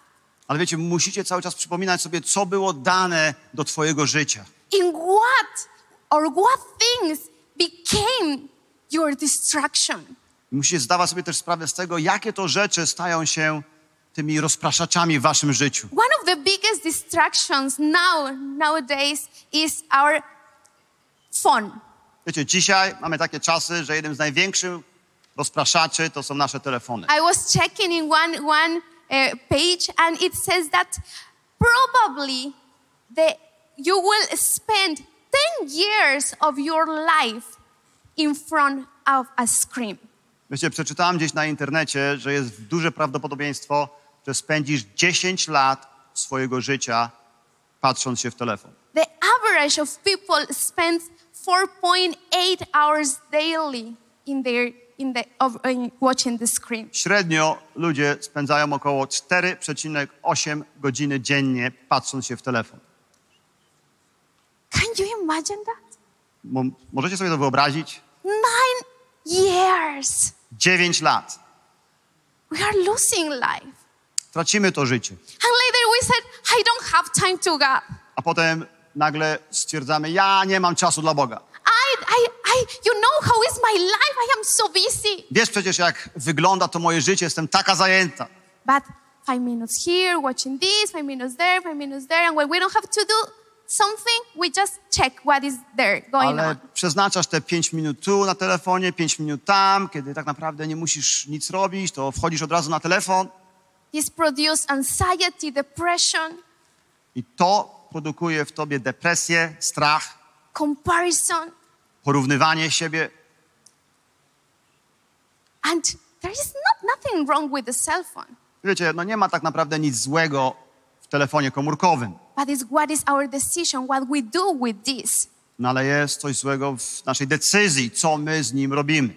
Ale wiecie, musicie cały czas przypominać sobie, co było dane do twojego życia. In what or what things became your distraction. Musicie zdawać sobie też sprawę z tego, jakie to rzeczy stają się tymi rozpraszaczami w waszym życiu. One of the biggest distractions now nowadays is our phone. Wiecie, dzisiaj mamy takie czasy, że jednym z największych rozpraszaczy to są nasze telefony. I was checking in one one uh, page and it says that probably the, you will spend 10 years of your life in front of a screen. Wiecie, przeczytałem gdzieś na internecie, że jest duże prawdopodobieństwo, że spędzisz 10 lat swojego życia patrząc się w telefon. The average of people spends 4.8 hours daily in their in the of in watching the screen. Średnio ludzie spędzają około 4,8 godziny dziennie patrząc się w telefon. Can you imagine that? Mo- Możecie sobie to wyobrazić? Nine years. 9 lat. We are losing life. Tracimy to życie. And later we said, I don't have time to God. A potem nagle stwierdzamy, ja nie mam czasu dla Boga. I, I, I, you know how is my life? I am so busy. Wiesz przecież, jak wygląda to moje życie, jestem taka zajęta. But five minutes here, watching this, five minutes there, five minutes there. And when we don't have to do something, we just check what is there going Ale on. przeznaczasz te 5 minut tu na telefonie, 5 minut tam, kiedy tak naprawdę nie musisz nic robić, to wchodzisz od razu na telefon This produces anxiety, depression, i to produkuje w tobie depresję, strach, comparison. porównywanie siebie. And there is not nothing wrong with the cell phone. Wiecie, no nie ma tak naprawdę nic złego w telefonie komórkowym, But it's what is our decision, what we do with this. no ale jest coś złego w naszej decyzji, co my z nim robimy.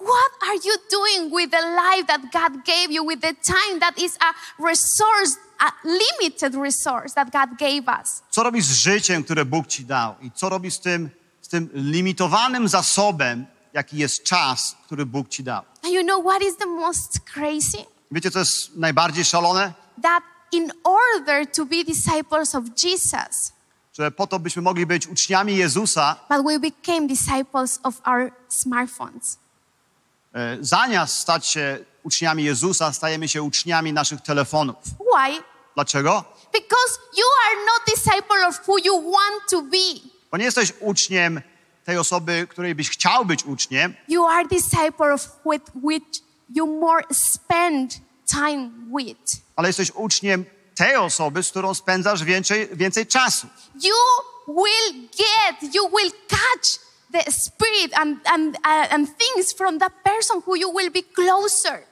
What are you doing with the life that God gave you, with the time that is a resource, a limited resource that God gave us? Co robisz z życiem, które Bóg ci dał? I co robisz z tym, z tym limitowanym zasobem, jaki jest czas, który Bóg ci dał? And you know what is the most crazy? Wiecie, co jest najbardziej szalone? That in order to be disciples of Jesus, Że po to, byśmy mogli być uczniami Jezusa, but we became disciples of our smartphones. E, zamiast stać się uczniami Jezusa, stajemy się uczniami naszych telefonów. Why? Dlaczego? Because you are not disciple of who you want to be. Bo nie jesteś uczniem tej osoby, której byś chciał być uczniem, You are disciple of with which you more spend time with. ale jesteś uczniem tej osoby, z którą spędzasz więcej, więcej czasu. You will get, you will catch the spirit and, and, uh, and things from that person who you will be closer.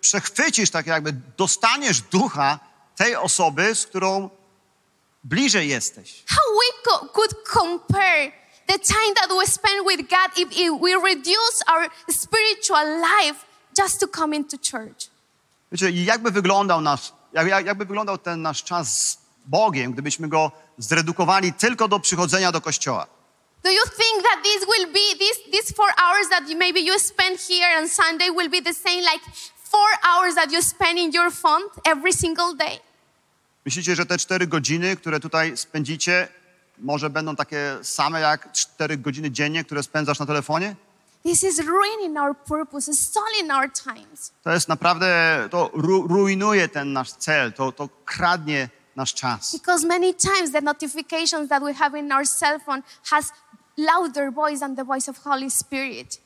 Przechwycisz tak jakby, dostaniesz ducha tej osoby, z którą bliżej jesteś. How we co- could compare the time that we spend with God if, if we reduce our spiritual life just to come into church? Wiecie, jakby wyglądał nasz, jak- jakby wyglądał ten nasz czas z Bogiem, gdybyśmy go zredukowali tylko do przychodzenia do kościoła. Do you think that this will be this these four hours that you, maybe you spend here on Sunday will be the same like four hours that you spend in your phone every single day? Myślicie, że te cztery godziny, które tutaj spędzicie, może będą takie same jak cztery godziny dziennie, które spędzasz na telefonie? This is ruining our purpose, stalling our times. To jest naprawdę, to ru, rujnuje ten nasz cel, to, to kradnie nasz czas. Because many times the notifications that we have in our cell phone has louder voice than the voice of Holy Spirit.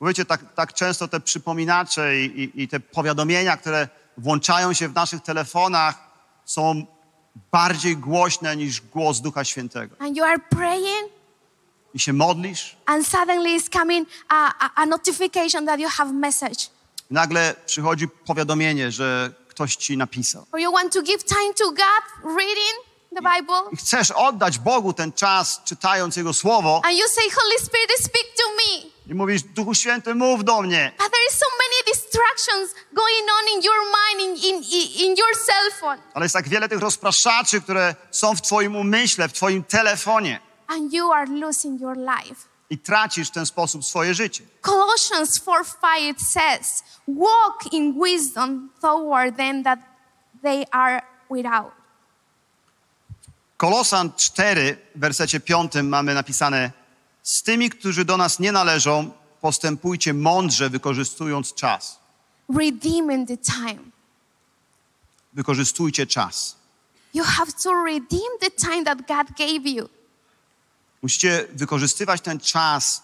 Bo Wiecie, tak, tak często te przypominacze i, i, i te powiadomienia, które włączają się w naszych telefonach, są bardziej głośne niż głos Ducha Świętego. And you are praying, I się modlisz, and suddenly is coming a, a, a notification that you have message. i nagle przychodzi powiadomienie, że ktoś ci napisał. Or you want to give time to God reading the Bible, I chcesz oddać Bogu ten czas, czytając Jego Słowo, and you say, Holy Spirit, speak to me. i mówisz, Duchu Święty, mów do mnie. But there is so many distractions going on in your mind, in, in, in your cell phone. Ale jest tak wiele tych rozpraszaczy, które są w Twoim umyśle, w Twoim telefonie. And you are losing your life. I tracisz w ten sposób swoje życie. Colossians 4 5 it says, Walk in wisdom toward them that they are without. Kolosan 4, w wersecie 5 mamy napisane Z tymi, którzy do nas nie należą, postępujcie mądrze, wykorzystując czas. Redeeming the time. Wykorzystujcie czas. You have to redeem the time that God gave you. Musicie wykorzystywać ten czas,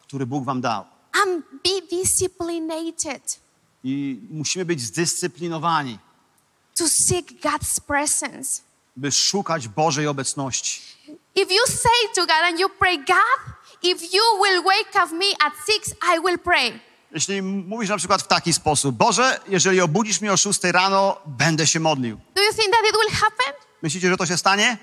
który Bóg wam dał. And be disciplinated I musimy być zdyscyplinowani, to seek God's presence. By szukać Bożej obecności. If you say to God and you pray, God, if you will wake up me at six, I will pray. Jeśli mówisz na przykład w taki sposób, Boże, jeżeli obudzisz mnie o 6 rano, będę się modlił. Do you think that it will happen? Myślicie, że to się stanie?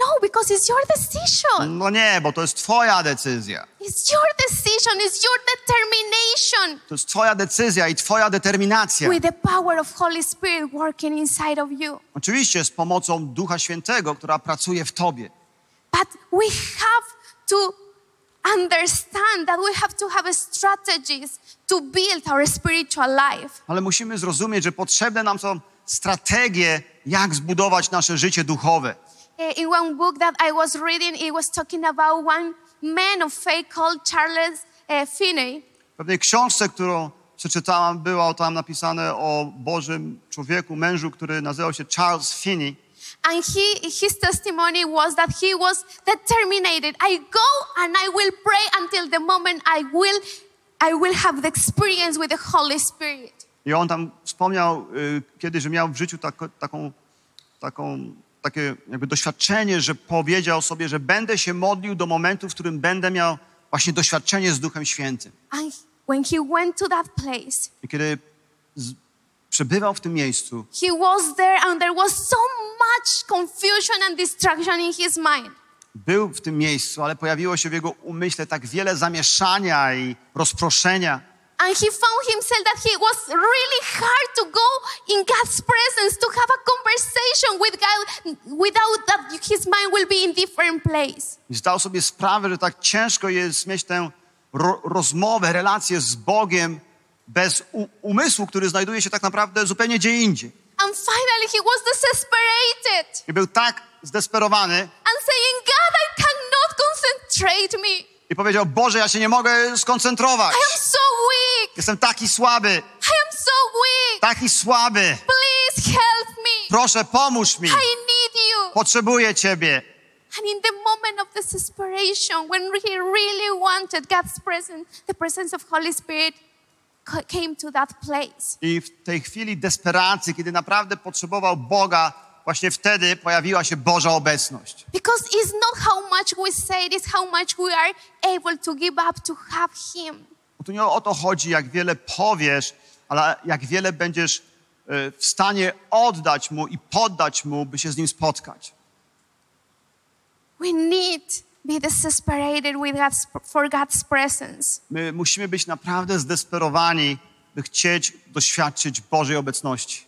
No, because it's your decision. No nie, bo to jest twoja decyzja. It's your decision, it's your determination To jest twoja decyzja i twoja determinacja. with the power of Holy Spirit working inside of you. Oczywiście z pomocą Ducha Świętego, która pracuje w tobie. But we have to understand that we have to have strategies to build our spiritual life. Ale musimy zrozumieć, że potrzebne nam są strategie, jak zbudować nasze życie duchowe. Eh, In one book that I was reading, it was talking about one man of faith called Charles uh, Finney. W pewnej książce, którą przeczytałam, było tam napisane o Bożym człowieku, mężu, który nazywał się Charles Finney. And he, his testimony was that he was determined. I go and I will pray until the moment I will, I will have the experience with the Holy Spirit. I on tam wspomniał y, kiedyś, że miał w życiu tak, taką, taką, takie jakby doświadczenie, że powiedział sobie, że będę się modlił do momentu, w którym będę miał właśnie doświadczenie z Duchem Świętym. And when he went to that place, I kiedy z, przebywał w tym miejscu, he was there and there was so much confusion and distraction in his mind. był w tym miejscu, ale pojawiło się w jego umyśle tak wiele zamieszania i rozproszenia. And he found himself that he was really hard to go in God's presence, to have a conversation with God without that his mind will be in different place. Zdał sobie sprawę, że tak ciężko jest mieć tę ro, rozmowę, relację z Bogiem bez umysłu, który znajduje się tak naprawdę zupełnie gdzie indziej. And finally he was desesperated I był tak zdesperowany and saying, God, I cannot concentrate me. i powiedział, Boże, ja się nie mogę skoncentrować. I am so. Jestem taki słaby, I am so weak. taki słaby. Please help me. Proszę, pomóż mi. I need you. Potrzebuję Ciebie. And in the moment of desperation, when he really wanted God's presence, the presence of Holy Spirit ca- came to that place. I w tej chwili desperacji, kiedy naprawdę potrzebował Boga, właśnie wtedy pojawiła się Boża obecność. Because it's not how much we say, it's how much we are able to give up to have Him. Bo tu nie o to chodzi, jak wiele powiesz, ale jak wiele będziesz e, w stanie oddać Mu i poddać Mu, by się z Nim spotkać. We need be desesperated with God's, for God's presence. My musimy być naprawdę zdesperowani, by chcieć doświadczyć Bożej obecności.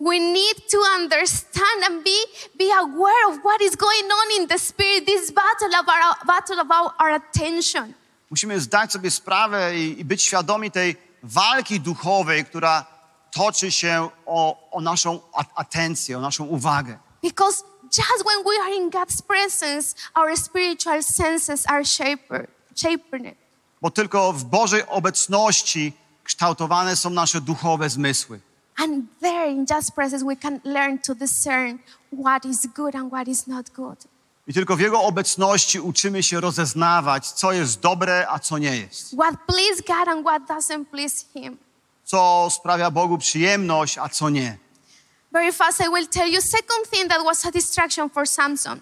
We need to understand and be, be aware of what is going on in the spirit, this battle of our, battle about our attention. Musimy zdać sobie sprawę i, i być świadomi tej walki duchowej, która toczy się o, o naszą atencję, o naszą uwagę. Because just when we are in God's presence, our spiritual senses are shaper, sharpened. Bo tylko w Bożej obecności kształtowane są nasze duchowe zmysły. And there in God's presence, we can learn to discern what is good and what is not good. I tylko w Jego obecności uczymy się rozeznawać, co jest dobre, a co nie jest. What pleases God and what doesn't please Him. Co sprawia Bogu przyjemność, a co nie. Very fast, I will tell you second thing that was a distraction for Samson.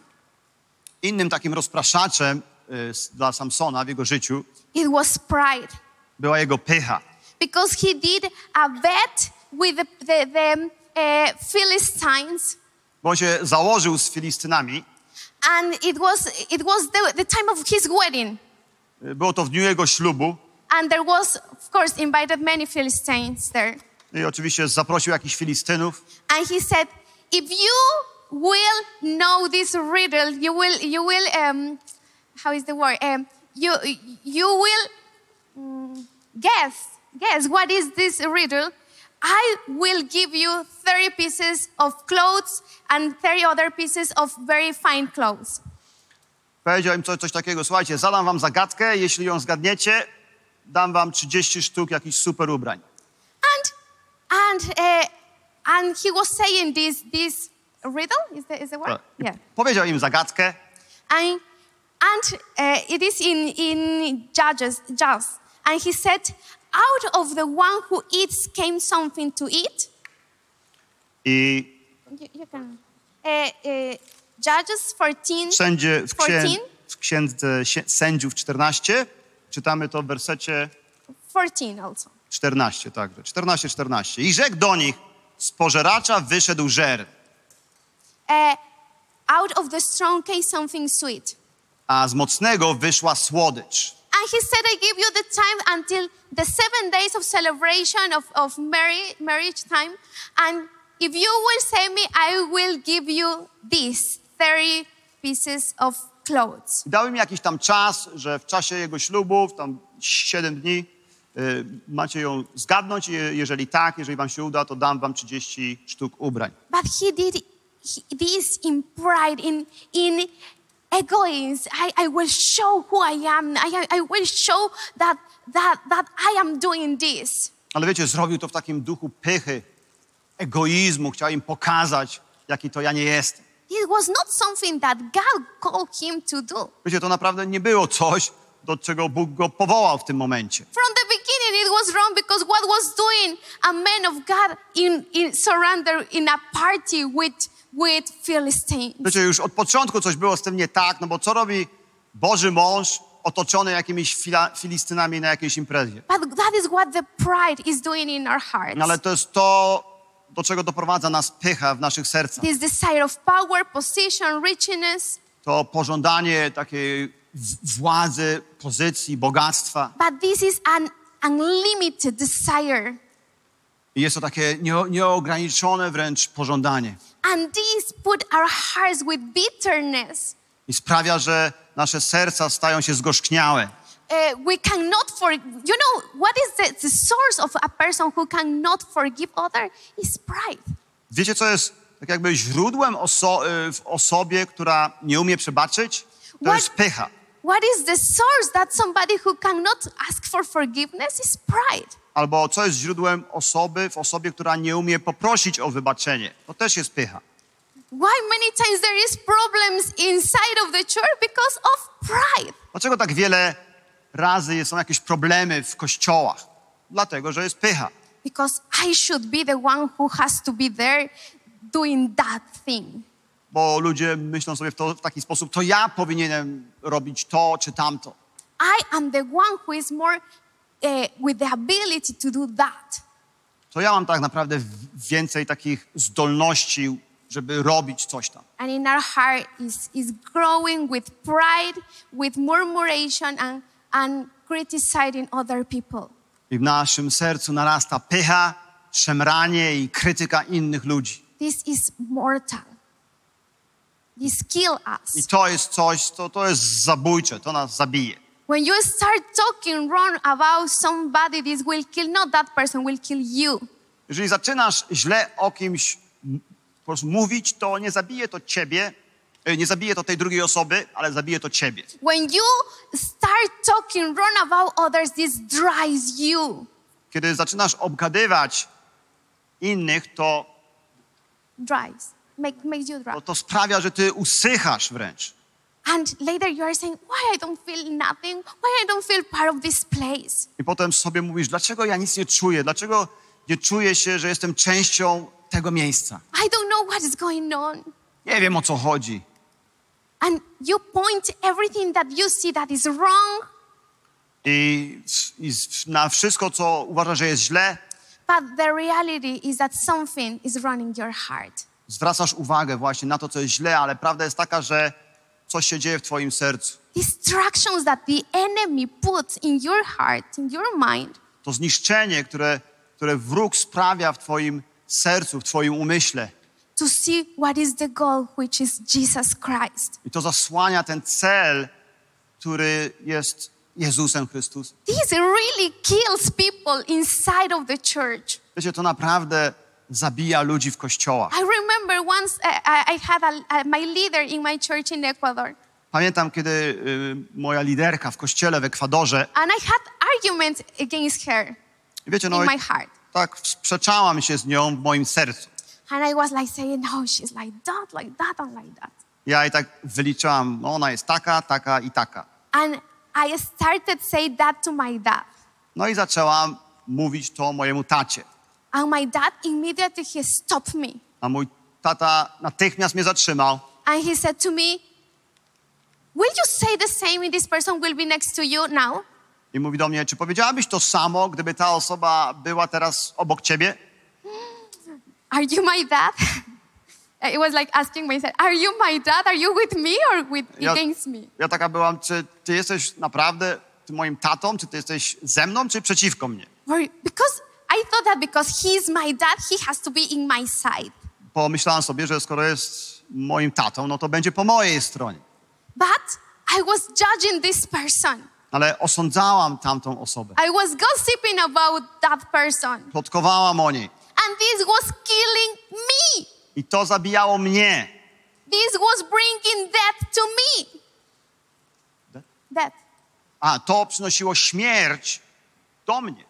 Innym takim rozpraszaczem y, dla Samsona w jego życiu It was pride. była jego pycha. Because he did a bet with the, the, the uh, Philistines Bo on się założył z Filistynami. And it was it was the, the time of his wedding Było to w dniu jego ślubu. and there was of course invited many philistines there I oczywiście zaprosił jakichś Filistynów. and he said if you will know this riddle you will you will um, how is the word um, you you will mm, guess guess what is this riddle i will give you 30 pieces of clothes and 30 other pieces of very fine clothes. Powiedział im coś, coś takiego, słuchajcie, zadam wam zagadkę, jeśli ją zgadniecie, dam wam 30 sztuk jakichś super ubrań. and and uh, and he was saying this this riddle? Is the is the word Tak. Yeah. Powiedział im zagadkę. And and uh, it is in in judges judges and he said out of the one who eats came something to eat i you, you can uh, uh, judges 14 wszędzie w, księ, 14? w księdze sędziów 14 czytamy to w wersecie 14 also 14, także 14, 14. I rzekł do nich, z pożeracza wyszedł żer, uh, out of the strong came something sweet a z mocnego wyszła słodycz. And he said, I give you the time until the seven days of celebration of, of marri- marriage time. And if you will say me, I will give you these 30 pieces of clothes. I dał im jakiś tam czas, że w czasie jego ślubów, tam 7 dni, y, macie ją zgadnąć. Je- Jeżeli tak, jeżeli wam się uda, to dam wam 30 sztuk ubrań. But he did he- this in pride, in, in egoism. I, I will show who I am. I, I will show that, that, that I am doing this. Ale wiecie, zrobił to w takim duchu pychy, egoizmu. Chciał im pokazać, jaki to ja nie jestem. It was not something that God called him to do. Wiecie, to naprawdę nie było coś, do czego Bóg go powołał w tym momencie. From the beginning, it was wrong because what was doing a man of God in, in surrender in a party with, with Philistines. Wiecie, już od początku coś było z tym nie tak, no bo co robi Boży mąż otoczony jakimiś fila, Filistynami na jakiejś imprezie? But that is what the pride is doing in our hearts. No ale to jest to, do czego doprowadza nas pycha w naszych sercach. This desire of power, position, richness. To pożądanie takiej władzy, pozycji, bogactwa. But this is an unlimited desire. I jest to takie nie, nieograniczone wręcz pożądanie. And this put our hearts with bitterness. I sprawia, że nasze serca stają się zgorzkniałe. Uh, we cannot forgive. You know, what is the, the source of a person who cannot forgive other? Is pride. Wiecie, co jest tak jakby źródłem oso- y, w osobie, która nie umie przebaczyć? To What- jest pycha. What is the source that somebody who cannot ask for forgiveness is pride? Albo co jest źródłem osoby w osobie, która nie umie poprosić o wybaczenie? To też jest pycha. Why many times there is problems inside of the church because of pride? Dlaczego tak wiele razy są jakieś problemy w kościołach? Dlatego, że jest pycha. Because I should be the one who has to be there doing that thing. Bo ludzie myślą sobie w, to, w taki sposób, to ja powinienem robić to czy tamto. I am the one who is more uh, with the ability to do that. To ja mam tak naprawdę więcej takich zdolności, żeby robić coś tam. And in our heart is, is growing with pride, with murmuration and, and criticizing other people. I w naszym sercu narasta pycha, szemranie i krytyka innych ludzi. This is mortal. This kill I us. to jest coś, to, to jest zabójcze, to nas zabije. When you start talking wrong about somebody, this will kill not that person, will kill you. Jeżeli zaczynasz źle o kimś po prostu mówić, to nie zabije to ciebie, Y, Nie zabije to tej drugiej osoby, ale zabije to ciebie. When you start talking wrong about others, this drives you. Kiedy zaczynasz obgadywać innych, to, Drives. Make, makes you to, drive. to sprawia, że ty usychasz wręcz. And later you are saying, why I don't feel nothing? Why I don't feel part of this place? I potem sobie mówisz, dlaczego ja nic nie czuję? Dlaczego nie czuję się, że jestem częścią tego miejsca? I don't know what is going on. Nie wiem o co chodzi. And you point everything that you see that is wrong, I, i na wszystko, co uważasz, że jest źle, but the reality is that something is running your heart. Zwracasz uwagę właśnie na to, co jest źle, ale prawda jest taka, że coś się dzieje w twoim sercu. Distractions that the enemy puts in your heart, in your mind, To zniszczenie, które, które wróg sprawia w twoim sercu, w twoim umyśle. to see what is the goal, which is Jesus Christ. I to zasłania ten cel, który jest Jezusem Chrystusem. This really kills people inside of the church. Wiecie, to naprawdę zabija ludzi w kościołach. I remember once I, I had a, my leader in my church in Ecuador, Pamiętam, kiedy y, moja liderka w kościele w Ekwadorze, and I had arguments against her wiecie, in no i my heart. tak sprzeczałam się z nią w moim sercu. And I was like saying, no, she's like that, like that, and like that. Ja i tak wyliczałam, no ona jest taka, taka i taka. And I started say that to my dad. No i zaczęłam mówić to mojemu tacie. And my dad immediately he stopped me. A mój tata natychmiast mnie zatrzymał And he said to me, Will you say the same if this person will be next to you now? i mówi do mnie, czy powiedziałabyś to samo, gdyby ta osoba była teraz obok ciebie? Are you my dad? it was like asking myself, Are you my dad? Are you with me or with Ja- against me? Ja taka byłam, czy ty jesteś naprawdę moim tatą, czy ty jesteś ze mną, czy przeciwko mnie? Because I thought that because he's my dad, he has to be in my side. Pomyślałam sobie, że skoro jest moim tatą, no to będzie po mojej stronie. But I was judging this person. Ale osądzałam tamtą osobę. I was gossiping about that person. Plotkowałam o niej. And this was killing me. I to zabijało mnie. This was bringing death to me. Death? Death. A to przynosiło śmierć do mnie.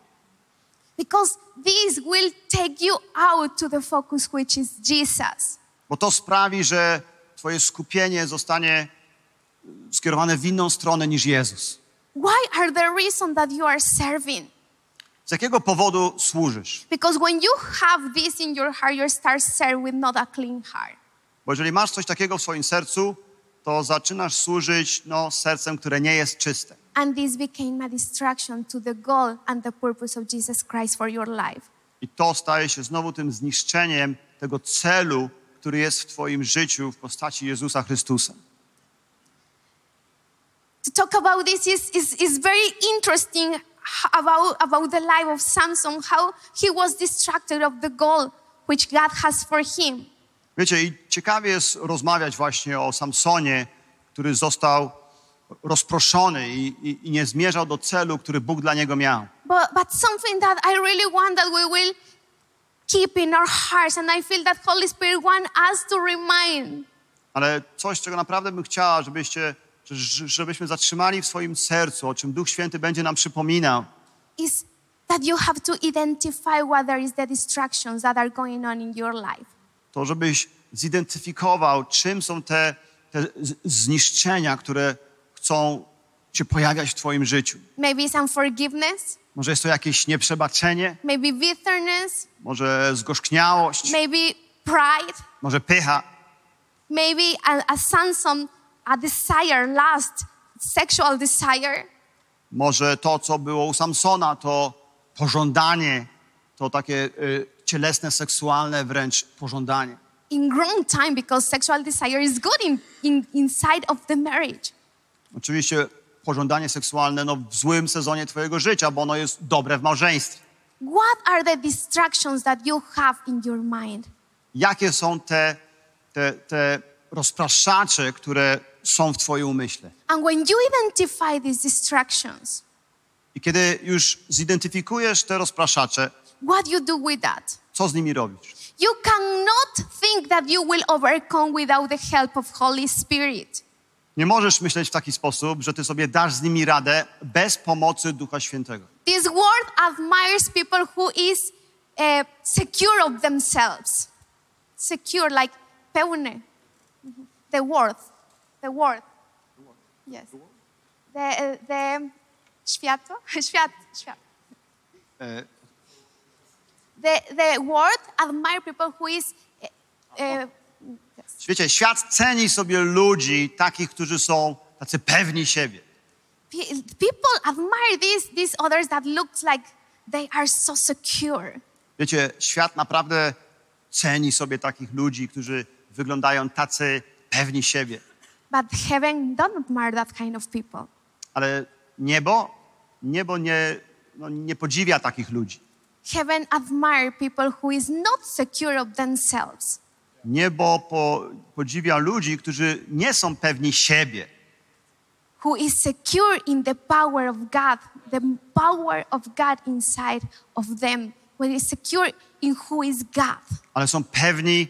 Because this will take you out to the focus, which is Jesus. Bo to sprawi, że twoje skupienie zostanie skierowane w inną stronę niż Jezus. Why are the reason that you are serving? Z jakiego powodu służysz? Because when you have this in your heart, you start serving with not a clean heart. Bo jeżeli masz coś takiego w swoim sercu, to zaczynasz służyć no, sercem, które nie jest czyste. And this became a distraction to the goal and the purpose of Jesus Christ for your life. I to staje się znowu tym zniszczeniem tego celu, który jest w Twoim życiu w postaci Jezusa Chrystusa. To talk about this is, is, is very interesting about, about the life of Samson, how he was distracted of the goal which God has for him. Wiecie, i ciekawie jest rozmawiać właśnie o Samsonie, który został rozproszony i, i, i nie zmierzał do celu, który Bóg dla niego miał. But, but something that I really want that we will keep in our hearts, and I feel that Holy Spirit want us to remind Ale coś, czego naprawdę bym chciała, żebyście, żebyśmy zatrzymali w swoim sercu, o czym Duch Święty będzie nam przypominał, is that you have to identify what there is the distractions that are going on in your life. To żebyś zidentyfikował, czym są te, te zniszczenia, które chcą się pojawiać w Twoim życiu. Maybe it's unforgiveness, Może jest to jakieś nieprzebaczenie, maybe bitterness, może zgorzkniałość, maybe pride, może pycha, maybe a, a a desire, lust, sexual desire. może to, co było u Samsona, to pożądanie, to takie y, cielesne, seksualne wręcz pożądanie. In wrong time because sexual desire is good in, in, inside of the marriage. Oczywiście pożądanie seksualne no, w złym sezonie Twojego życia, bo ono jest dobre w małżeństwie. What are the distractions that you have in your mind? jakie są te, te, te rozpraszacze, które są w Twoim umyśle. And when you identify these distractions, I I kiedy już zidentyfikujesz te rozpraszacze, what you do with that? co z nimi robisz? You cannot think that you will overcome without the help of Holy Spirit. Nie możesz myśleć w taki sposób, że ty sobie dasz z nimi radę bez pomocy Ducha Świętego. This word admires people who is uh, secure of themselves. Secure, like pełny. Mhm. The worth. The worth. Yes. The, uh, the światło? Świat, świat. E, The, the word admire people who is yes. Wiecie, świat ceni sobie ludzi takich, którzy są tacy pewni siebie. Pe- people admire these, these others that looks like they are so secure. Wiecie, świat naprawdę ceni sobie takich ludzi, którzy wyglądają tacy pewni siebie. But heaven don't admire that kind of people. Ale niebo, niebo nie, no, nie podziwia takich ludzi. Heaven admire people who is not secure of themselves. Niebo po, podziwia ludzi, którzy nie są pewni siebie, who is secure in the power of God, the power of God inside of them, when is secure in who is God. ale są pewni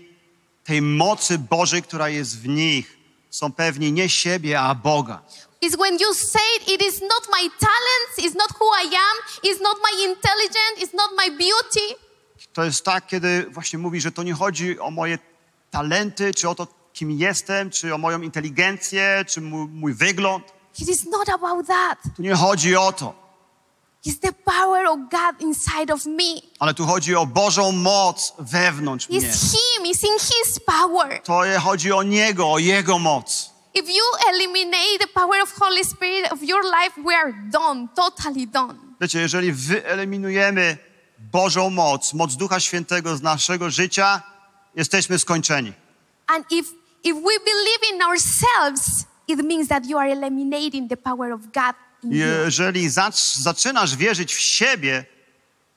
tej mocy Bożej, która jest w nich. Są pewni nie siebie, a Boga. Is when you say it is not my talents, it's not who I am, it's not my intelligence, it's not my beauty. To jest tak, kiedy właśnie mówi, że to nie chodzi o moje talenty, czy o to, kim jestem, czy o moją inteligencję, czy mój, mój wygląd. It is not about that. Tu nie chodzi o to, It's the power of God inside of me. ale tu chodzi o Bożą moc wewnątrz mnie. It's Him, it's in His power. To chodzi o Niego, o Jego moc. If you eliminate the power of Holy Spirit of your life, we are done, totally done. Wiecie, jeżeli wyeliminujemy Bożą moc, moc Ducha Świętego z naszego życia, jesteśmy skończeni. And if, if we believe in ourselves, it means that you are eliminating the power of God in you. Jeżeli zacz, zaczynasz wierzyć w siebie,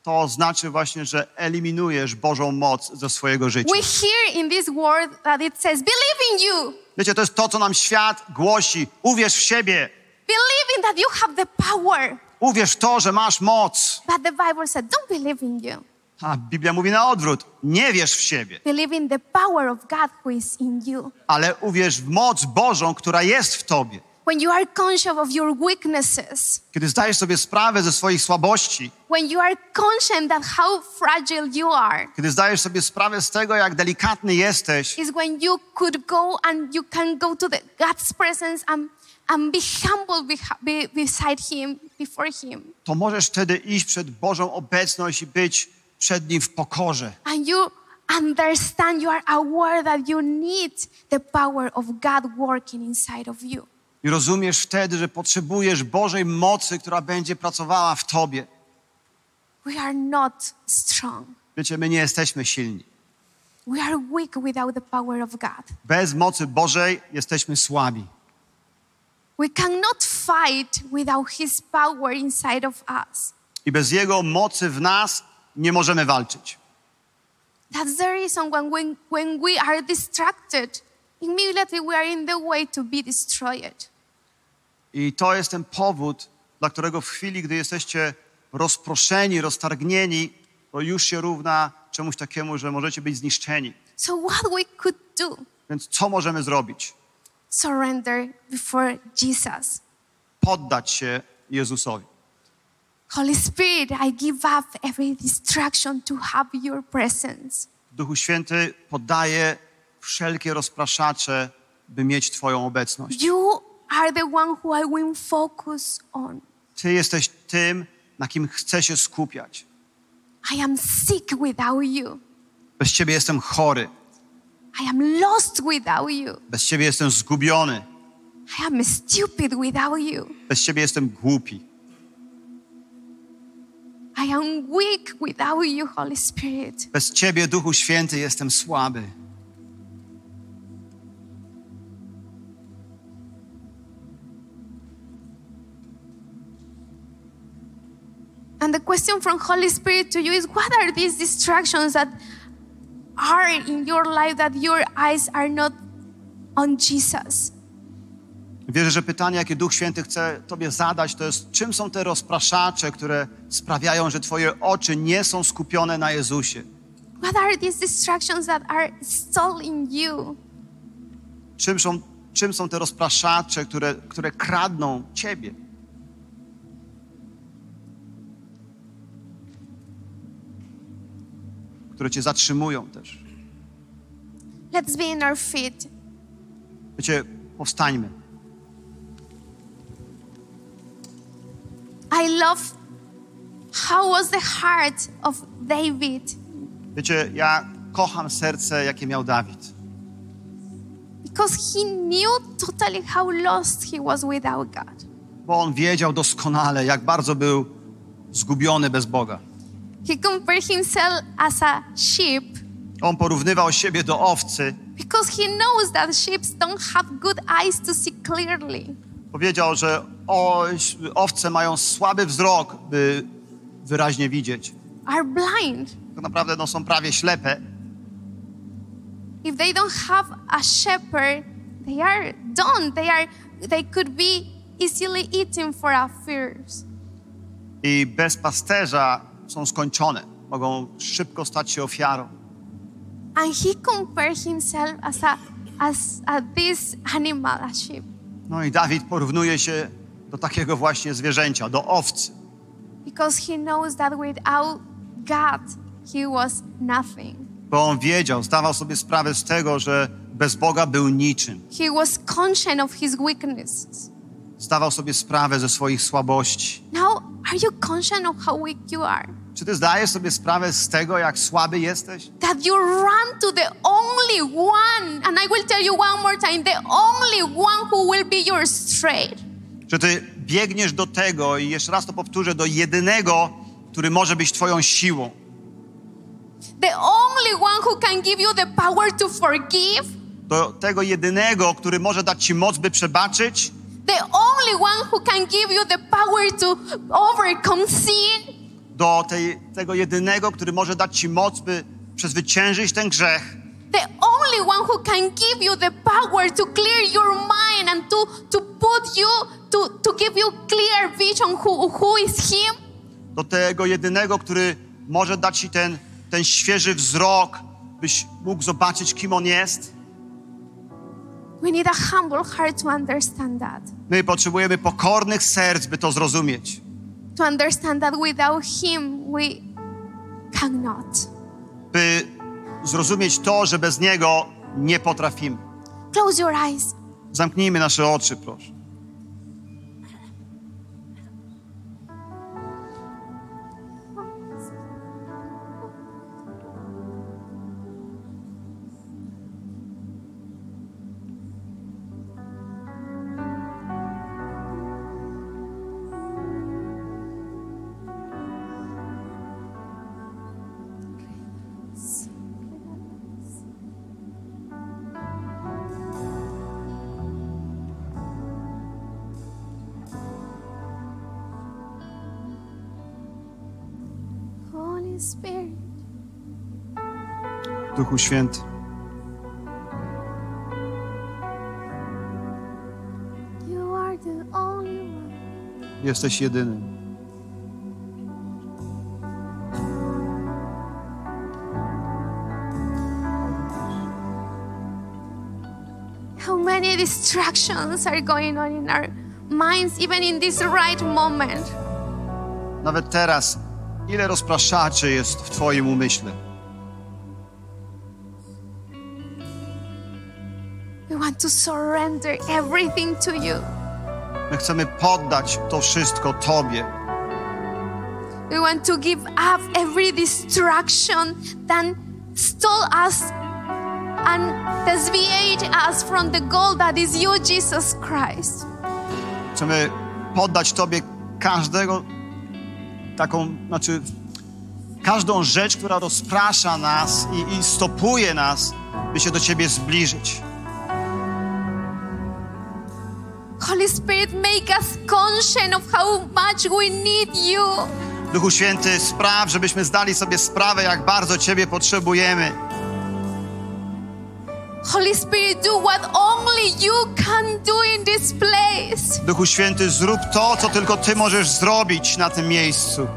to znaczy właśnie, że eliminujesz Bożą moc ze swojego życia. We hear in this word that it says, believe in you. Wiecie, to jest to, co nam świat głosi. Uwierz w siebie. Believe in that you have the power. Uwierz w to, że masz moc. But the Bible said, don't believe in you. A Biblia mówi na odwrót. Nie wierz w siebie, Believe in the power of God who is in you. ale uwierz w moc Bożą, która jest w tobie. When you are conscious of your weaknesses, Kiedy zdajesz sobie sprawę ze swoich słabości, when you are conscious that how fragile you are, kiedy zdajesz sobie sprawę z tego, jak delikatny jesteś, is when you could go and you can go to the God's presence and, and be humble be, beside Him, before Him. to możesz wtedy iść przed Bożą obecność i być przed Nim w pokorze. And you understand, you are aware that you need the power of God working inside of you. I rozumiesz wtedy, że potrzebujesz Bożej mocy, która będzie pracowała w tobie. We are not strong. Wiecie, my nie jesteśmy silni. We are weak without the power of God. Bez mocy Bożej jesteśmy słabi. We cannot fight without His power inside of us. I bez Jego mocy w nas nie możemy walczyć. That's the reason when, when, when we are distracted, immediately we are in the way to be destroyed. I to jest ten powód, dla którego w chwili, gdy jesteście rozproszeni, roztargnieni, to już się równa czemuś takiemu, że możecie być zniszczeni. So, what we could do? Więc co możemy zrobić? Surrender before Jesus. Poddać się Jezusowi. Holy Spirit, I give up every distraction to have your presence. Duchu Święty poddaje wszelkie rozpraszacze, by mieć Twoją obecność. You are the one who I will focus on. Ty jesteś tym, na kim chcę się skupiać. I am sick without you. Bez Ciebie jestem chory. I am lost without you. Bez Ciebie jestem zgubiony. I am stupid without you. Bez Ciebie jestem głupi. I am weak without you, Holy Spirit. Bez Ciebie, Duchu Święty, jestem słaby. And the question from Holy Spirit to you is what are these distractions that are in your life that your eyes are not on Jesus? Wierzę, że pytanie, jakie Duch Święty chce Tobie zadać, to jest, czym są te rozpraszacze, które sprawiają, że Twoje oczy nie są skupione na Jezusie? What are these distractions that are still in you? Czym są, czym są te rozpraszacze, które, które kradną Ciebie? Które Cię zatrzymują też. Let's be in our feet. Wiecie, powstańmy. I love how was the heart of David Wiecie, ja kocham serce, jakie miał Dawid. because he knew totally how lost he was without God. Bo on wiedział doskonale, jak bardzo był zgubiony bez Boga. He compared himself as a sheep On porównywał siebie do owcy. because he knows that sheep don't have good eyes to see clearly. Powiedział, że oś, owce mają słaby wzrok, by wyraźnie widzieć. Are blind. Tak naprawdę no, są prawie ślepe. If they don't have a shepherd, they are done. They are they could be easily eaten for our fears. I bez pasterza są skończone. Mogą szybko stać się ofiarą. And he compared himself as a as a, this animal, a sheep. No i Dawid porównuje się do takiego właśnie zwierzęcia, do owcy. Because he knows that without God, he was nothing. Bo on wiedział, zdawał sobie sprawę z tego, że bez Boga był niczym. He was conscious of his weaknesses. Zdawał sobie sprawę ze swoich słabości. Now, are you conscious of how weak you are? Czy ty zdajesz sobie sprawę z tego, jak słaby jesteś? That you run to the only one, and I will tell you one more time the only one who will be your strength. Że ty biegniesz do tego, i jeszcze raz to powtórzę, do jedynego, który może być twoją siłą. The only one who can give you the power to forgive. Do tego jedynego, który może dać ci moc, by przebaczyć. The only one who can give you the power to overcome sin. Do tej, tego jedynego, który może dać ci moc, by przezwyciężyć ten grzech. The only one who can give you the power to clear your mind and to, to put you, to, to give you clear vision who, who is Him. Do tego jedynego, który może dać ci ten, ten świeży wzrok, byś mógł zobaczyć, kim on jest. We need a humble heart to understand that. My potrzebujemy pokornych serc, by to zrozumieć. To understand that without Him we cannot. By zrozumieć to, że bez Niego nie potrafimy. Close your eyes. Zamknijmy nasze oczy, proszę. Duchu Święty, jesteś jedynym. How many distractions are going on in our minds, even in this right moment? Nawet teraz, ile rozpraszaczy jest w Twoim umyśle? To surrender everything to you. My chcemy poddać to wszystko Tobie. We want to give up every distraction that stole us and desviate us from the goal that is you, Jesus Christ. Chcemy poddać Tobie każdego taką, znaczy każdą rzecz, która rozprasza nas i, i stopuje nas, by się do Ciebie zbliżyć. Holy Spirit, make us conscious of how much we need you. Duchu Święty, spraw, żebyśmy zdali sobie sprawę, jak bardzo Ciebie potrzebujemy. Holy Spirit, do what only you can do in this place. Duchu Święty, zrób to, co tylko Ty możesz zrobić na tym miejscu.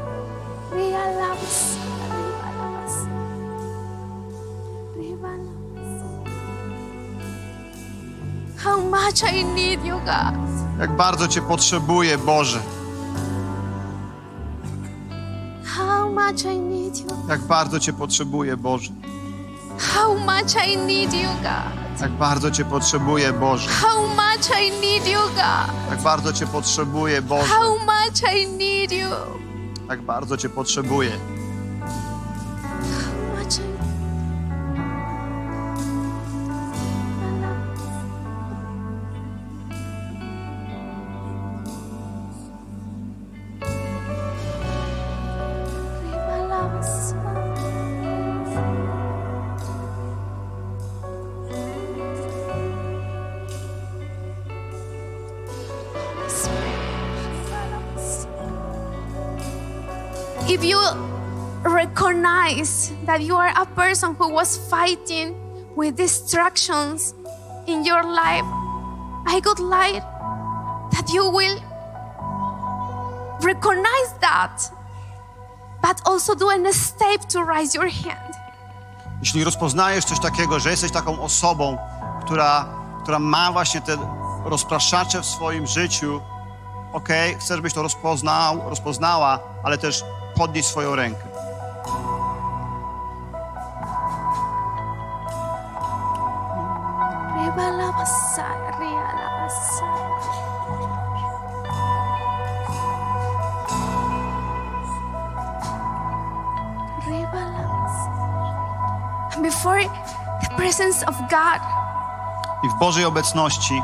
How much I need you, God. Jak bardzo Cię potrzebuję, Boże. How much I need you. Jak bardzo Cię potrzebuję, Boże. How much I need you, God. Jak bardzo Cię potrzebuję, Boże. How much I need you, God. Jak bardzo Cię potrzebuję, Boże. How much I need you. Jak bardzo Cię potrzebuję. That you are a person who was fighting with distractions in your life, I would like that you will recognize that, but also do a step to raise your hand. Jeśli rozpoznajesz coś takiego, że jesteś taką osobą, która, która ma właśnie te rozpraszacze w swoim życiu, okej, chcę, żebyś to rozpoznał, rozpoznała, ale też podnieść swoją rękę. Before the presence of God, I w Bożej obecności,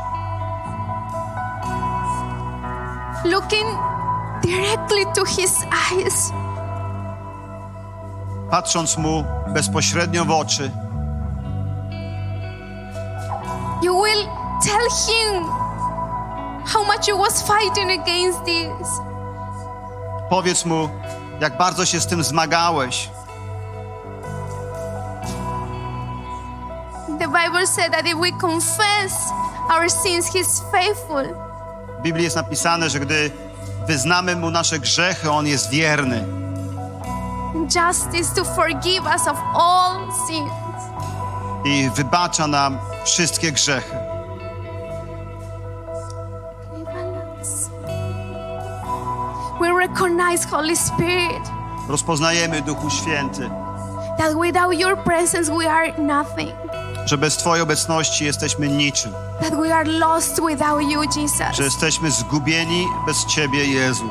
looking directly to His eyes, patrząc Mu bezpośrednio w oczy, Him how much you was fighting against this. powiedz Mu, jak bardzo się z tym zmagałeś. The Bible said that if we confess our sins, He's faithful W Biblii jest napisane, że gdy wyznamy Mu nasze grzechy, On jest wierny justice to forgive us of all sins. i wybacza nam wszystkie grzechy. Recognize, Holy Spirit, Rozpoznajemy, Duchu Święty, that without your presence we are nothing, że bez Twojej obecności jesteśmy niczym, that we are lost without you, Jesus. że jesteśmy zgubieni bez Ciebie, Jezu.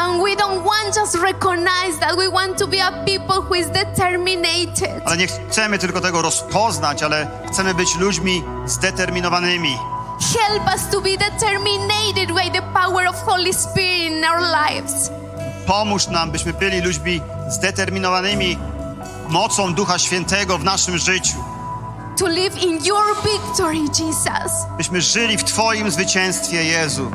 And we don't want just recognize that we want to be a people who is determinated. Ale nie chcemy tylko tego rozpoznać, ale chcemy być ludźmi zdeterminowanymi. Help us to be determinated by the power of Holy Spirit in our lives. Pomóż nam, byśmy byli ludźmi zdeterminowanymi mocą Ducha Świętego w naszym życiu. To live in your victory, Jesus. Byśmy żyli w Twoim zwycięstwie, Jezu.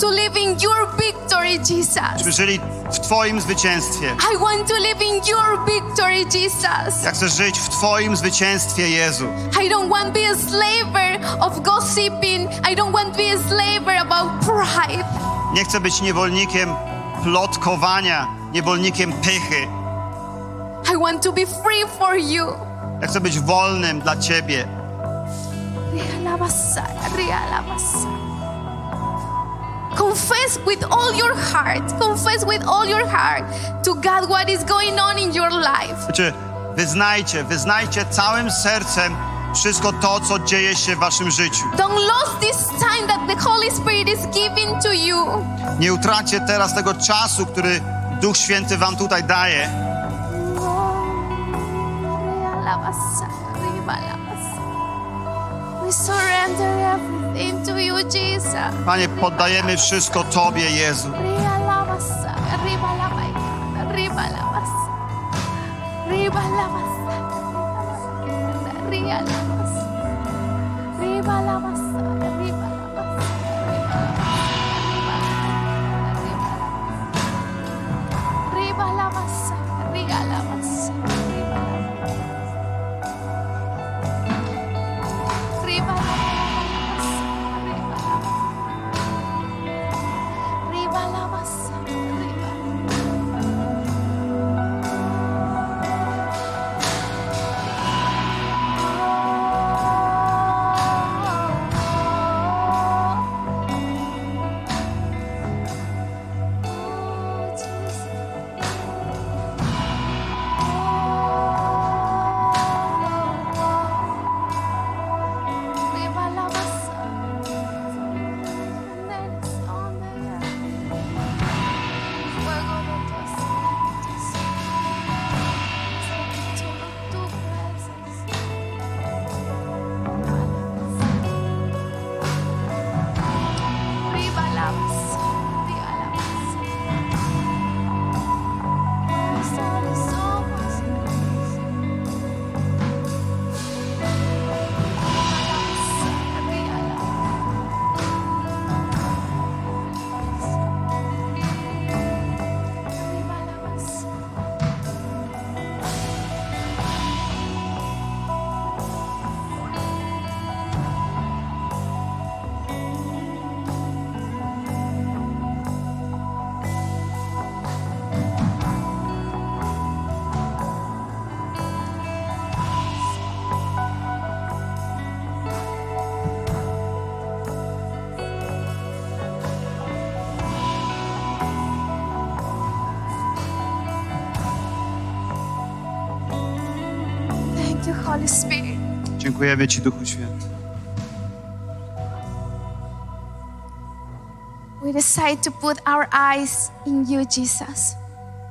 To live in your victory, Jesus. żyli w Twoim zwycięstwie. I want to live in your victory, Jesus. Ja chcę żyć w Twoim zwycięstwie, Jezu. I don't want to be a slaver of gossiping. I don't want to be a slaver about pride. Nie chcę być niewolnikiem plotkowania, niewolnikiem pychy. I want to be free for you. Ja chcę być wolnym dla Ciebie. Confess with all your heart, confess with all your heart to God what is going on in your life. Znaczy, wyznajcie, wyznajcie całym sercem wszystko to, co dzieje się w Waszym życiu. Don't lose this time that the Holy Spirit is giving to you. Nie utracie teraz tego czasu, który Duch Święty Wam tutaj daje. We surrender everything Panie, poddajemy wszystko Tobie, Jezu. Ribalabasa, ribalabasa. Dziękujemy Ci, Duchu Święty. We decide to put our eyes in you, Jesus.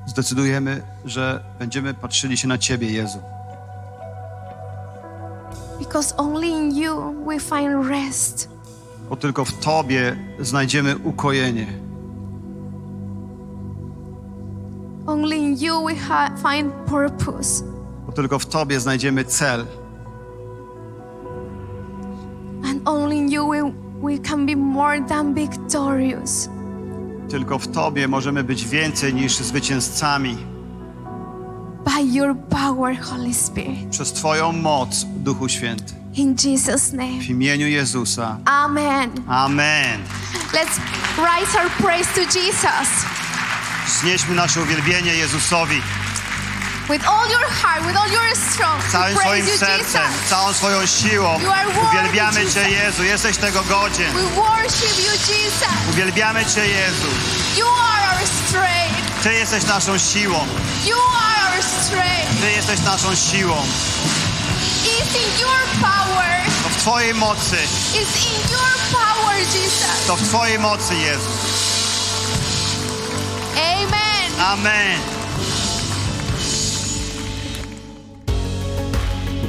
Zdecydujemy, że będziemy patrzyli się na Ciebie, Jezu. Because only in you we find rest. Bo tylko w Tobie znajdziemy ukojenie. Only in you we find purpose. Bo tylko w Tobie znajdziemy cel. In you we, we can be more than victorious. Tylko w Tobie możemy być więcej niż zwycięzcami. By your power, Holy Spirit. Przez Twoją moc, Duchu Święty. In Jesus' name. W imieniu Jezusa. Amen. Amen. Let's rise our praise to Jesus. Znieśmy nasze uwielbienie Jezusowi With all your heart, with all your strength. całym swoim praise you, sercem, Jesus. całą swoją siłą. Uwielbiamy Cię, Jesus. Jezu. Jesteś tego godzien. We worship you, Jesus. Uwielbiamy Cię, Jezu. You are our strength. Ty jesteś naszą siłą. You are our strength. Ty jesteś naszą siłą. It's in your power. To w Twojej mocy. It's in your power, Jesus. To w Twojej mocy, Jezu. Amen. Amen.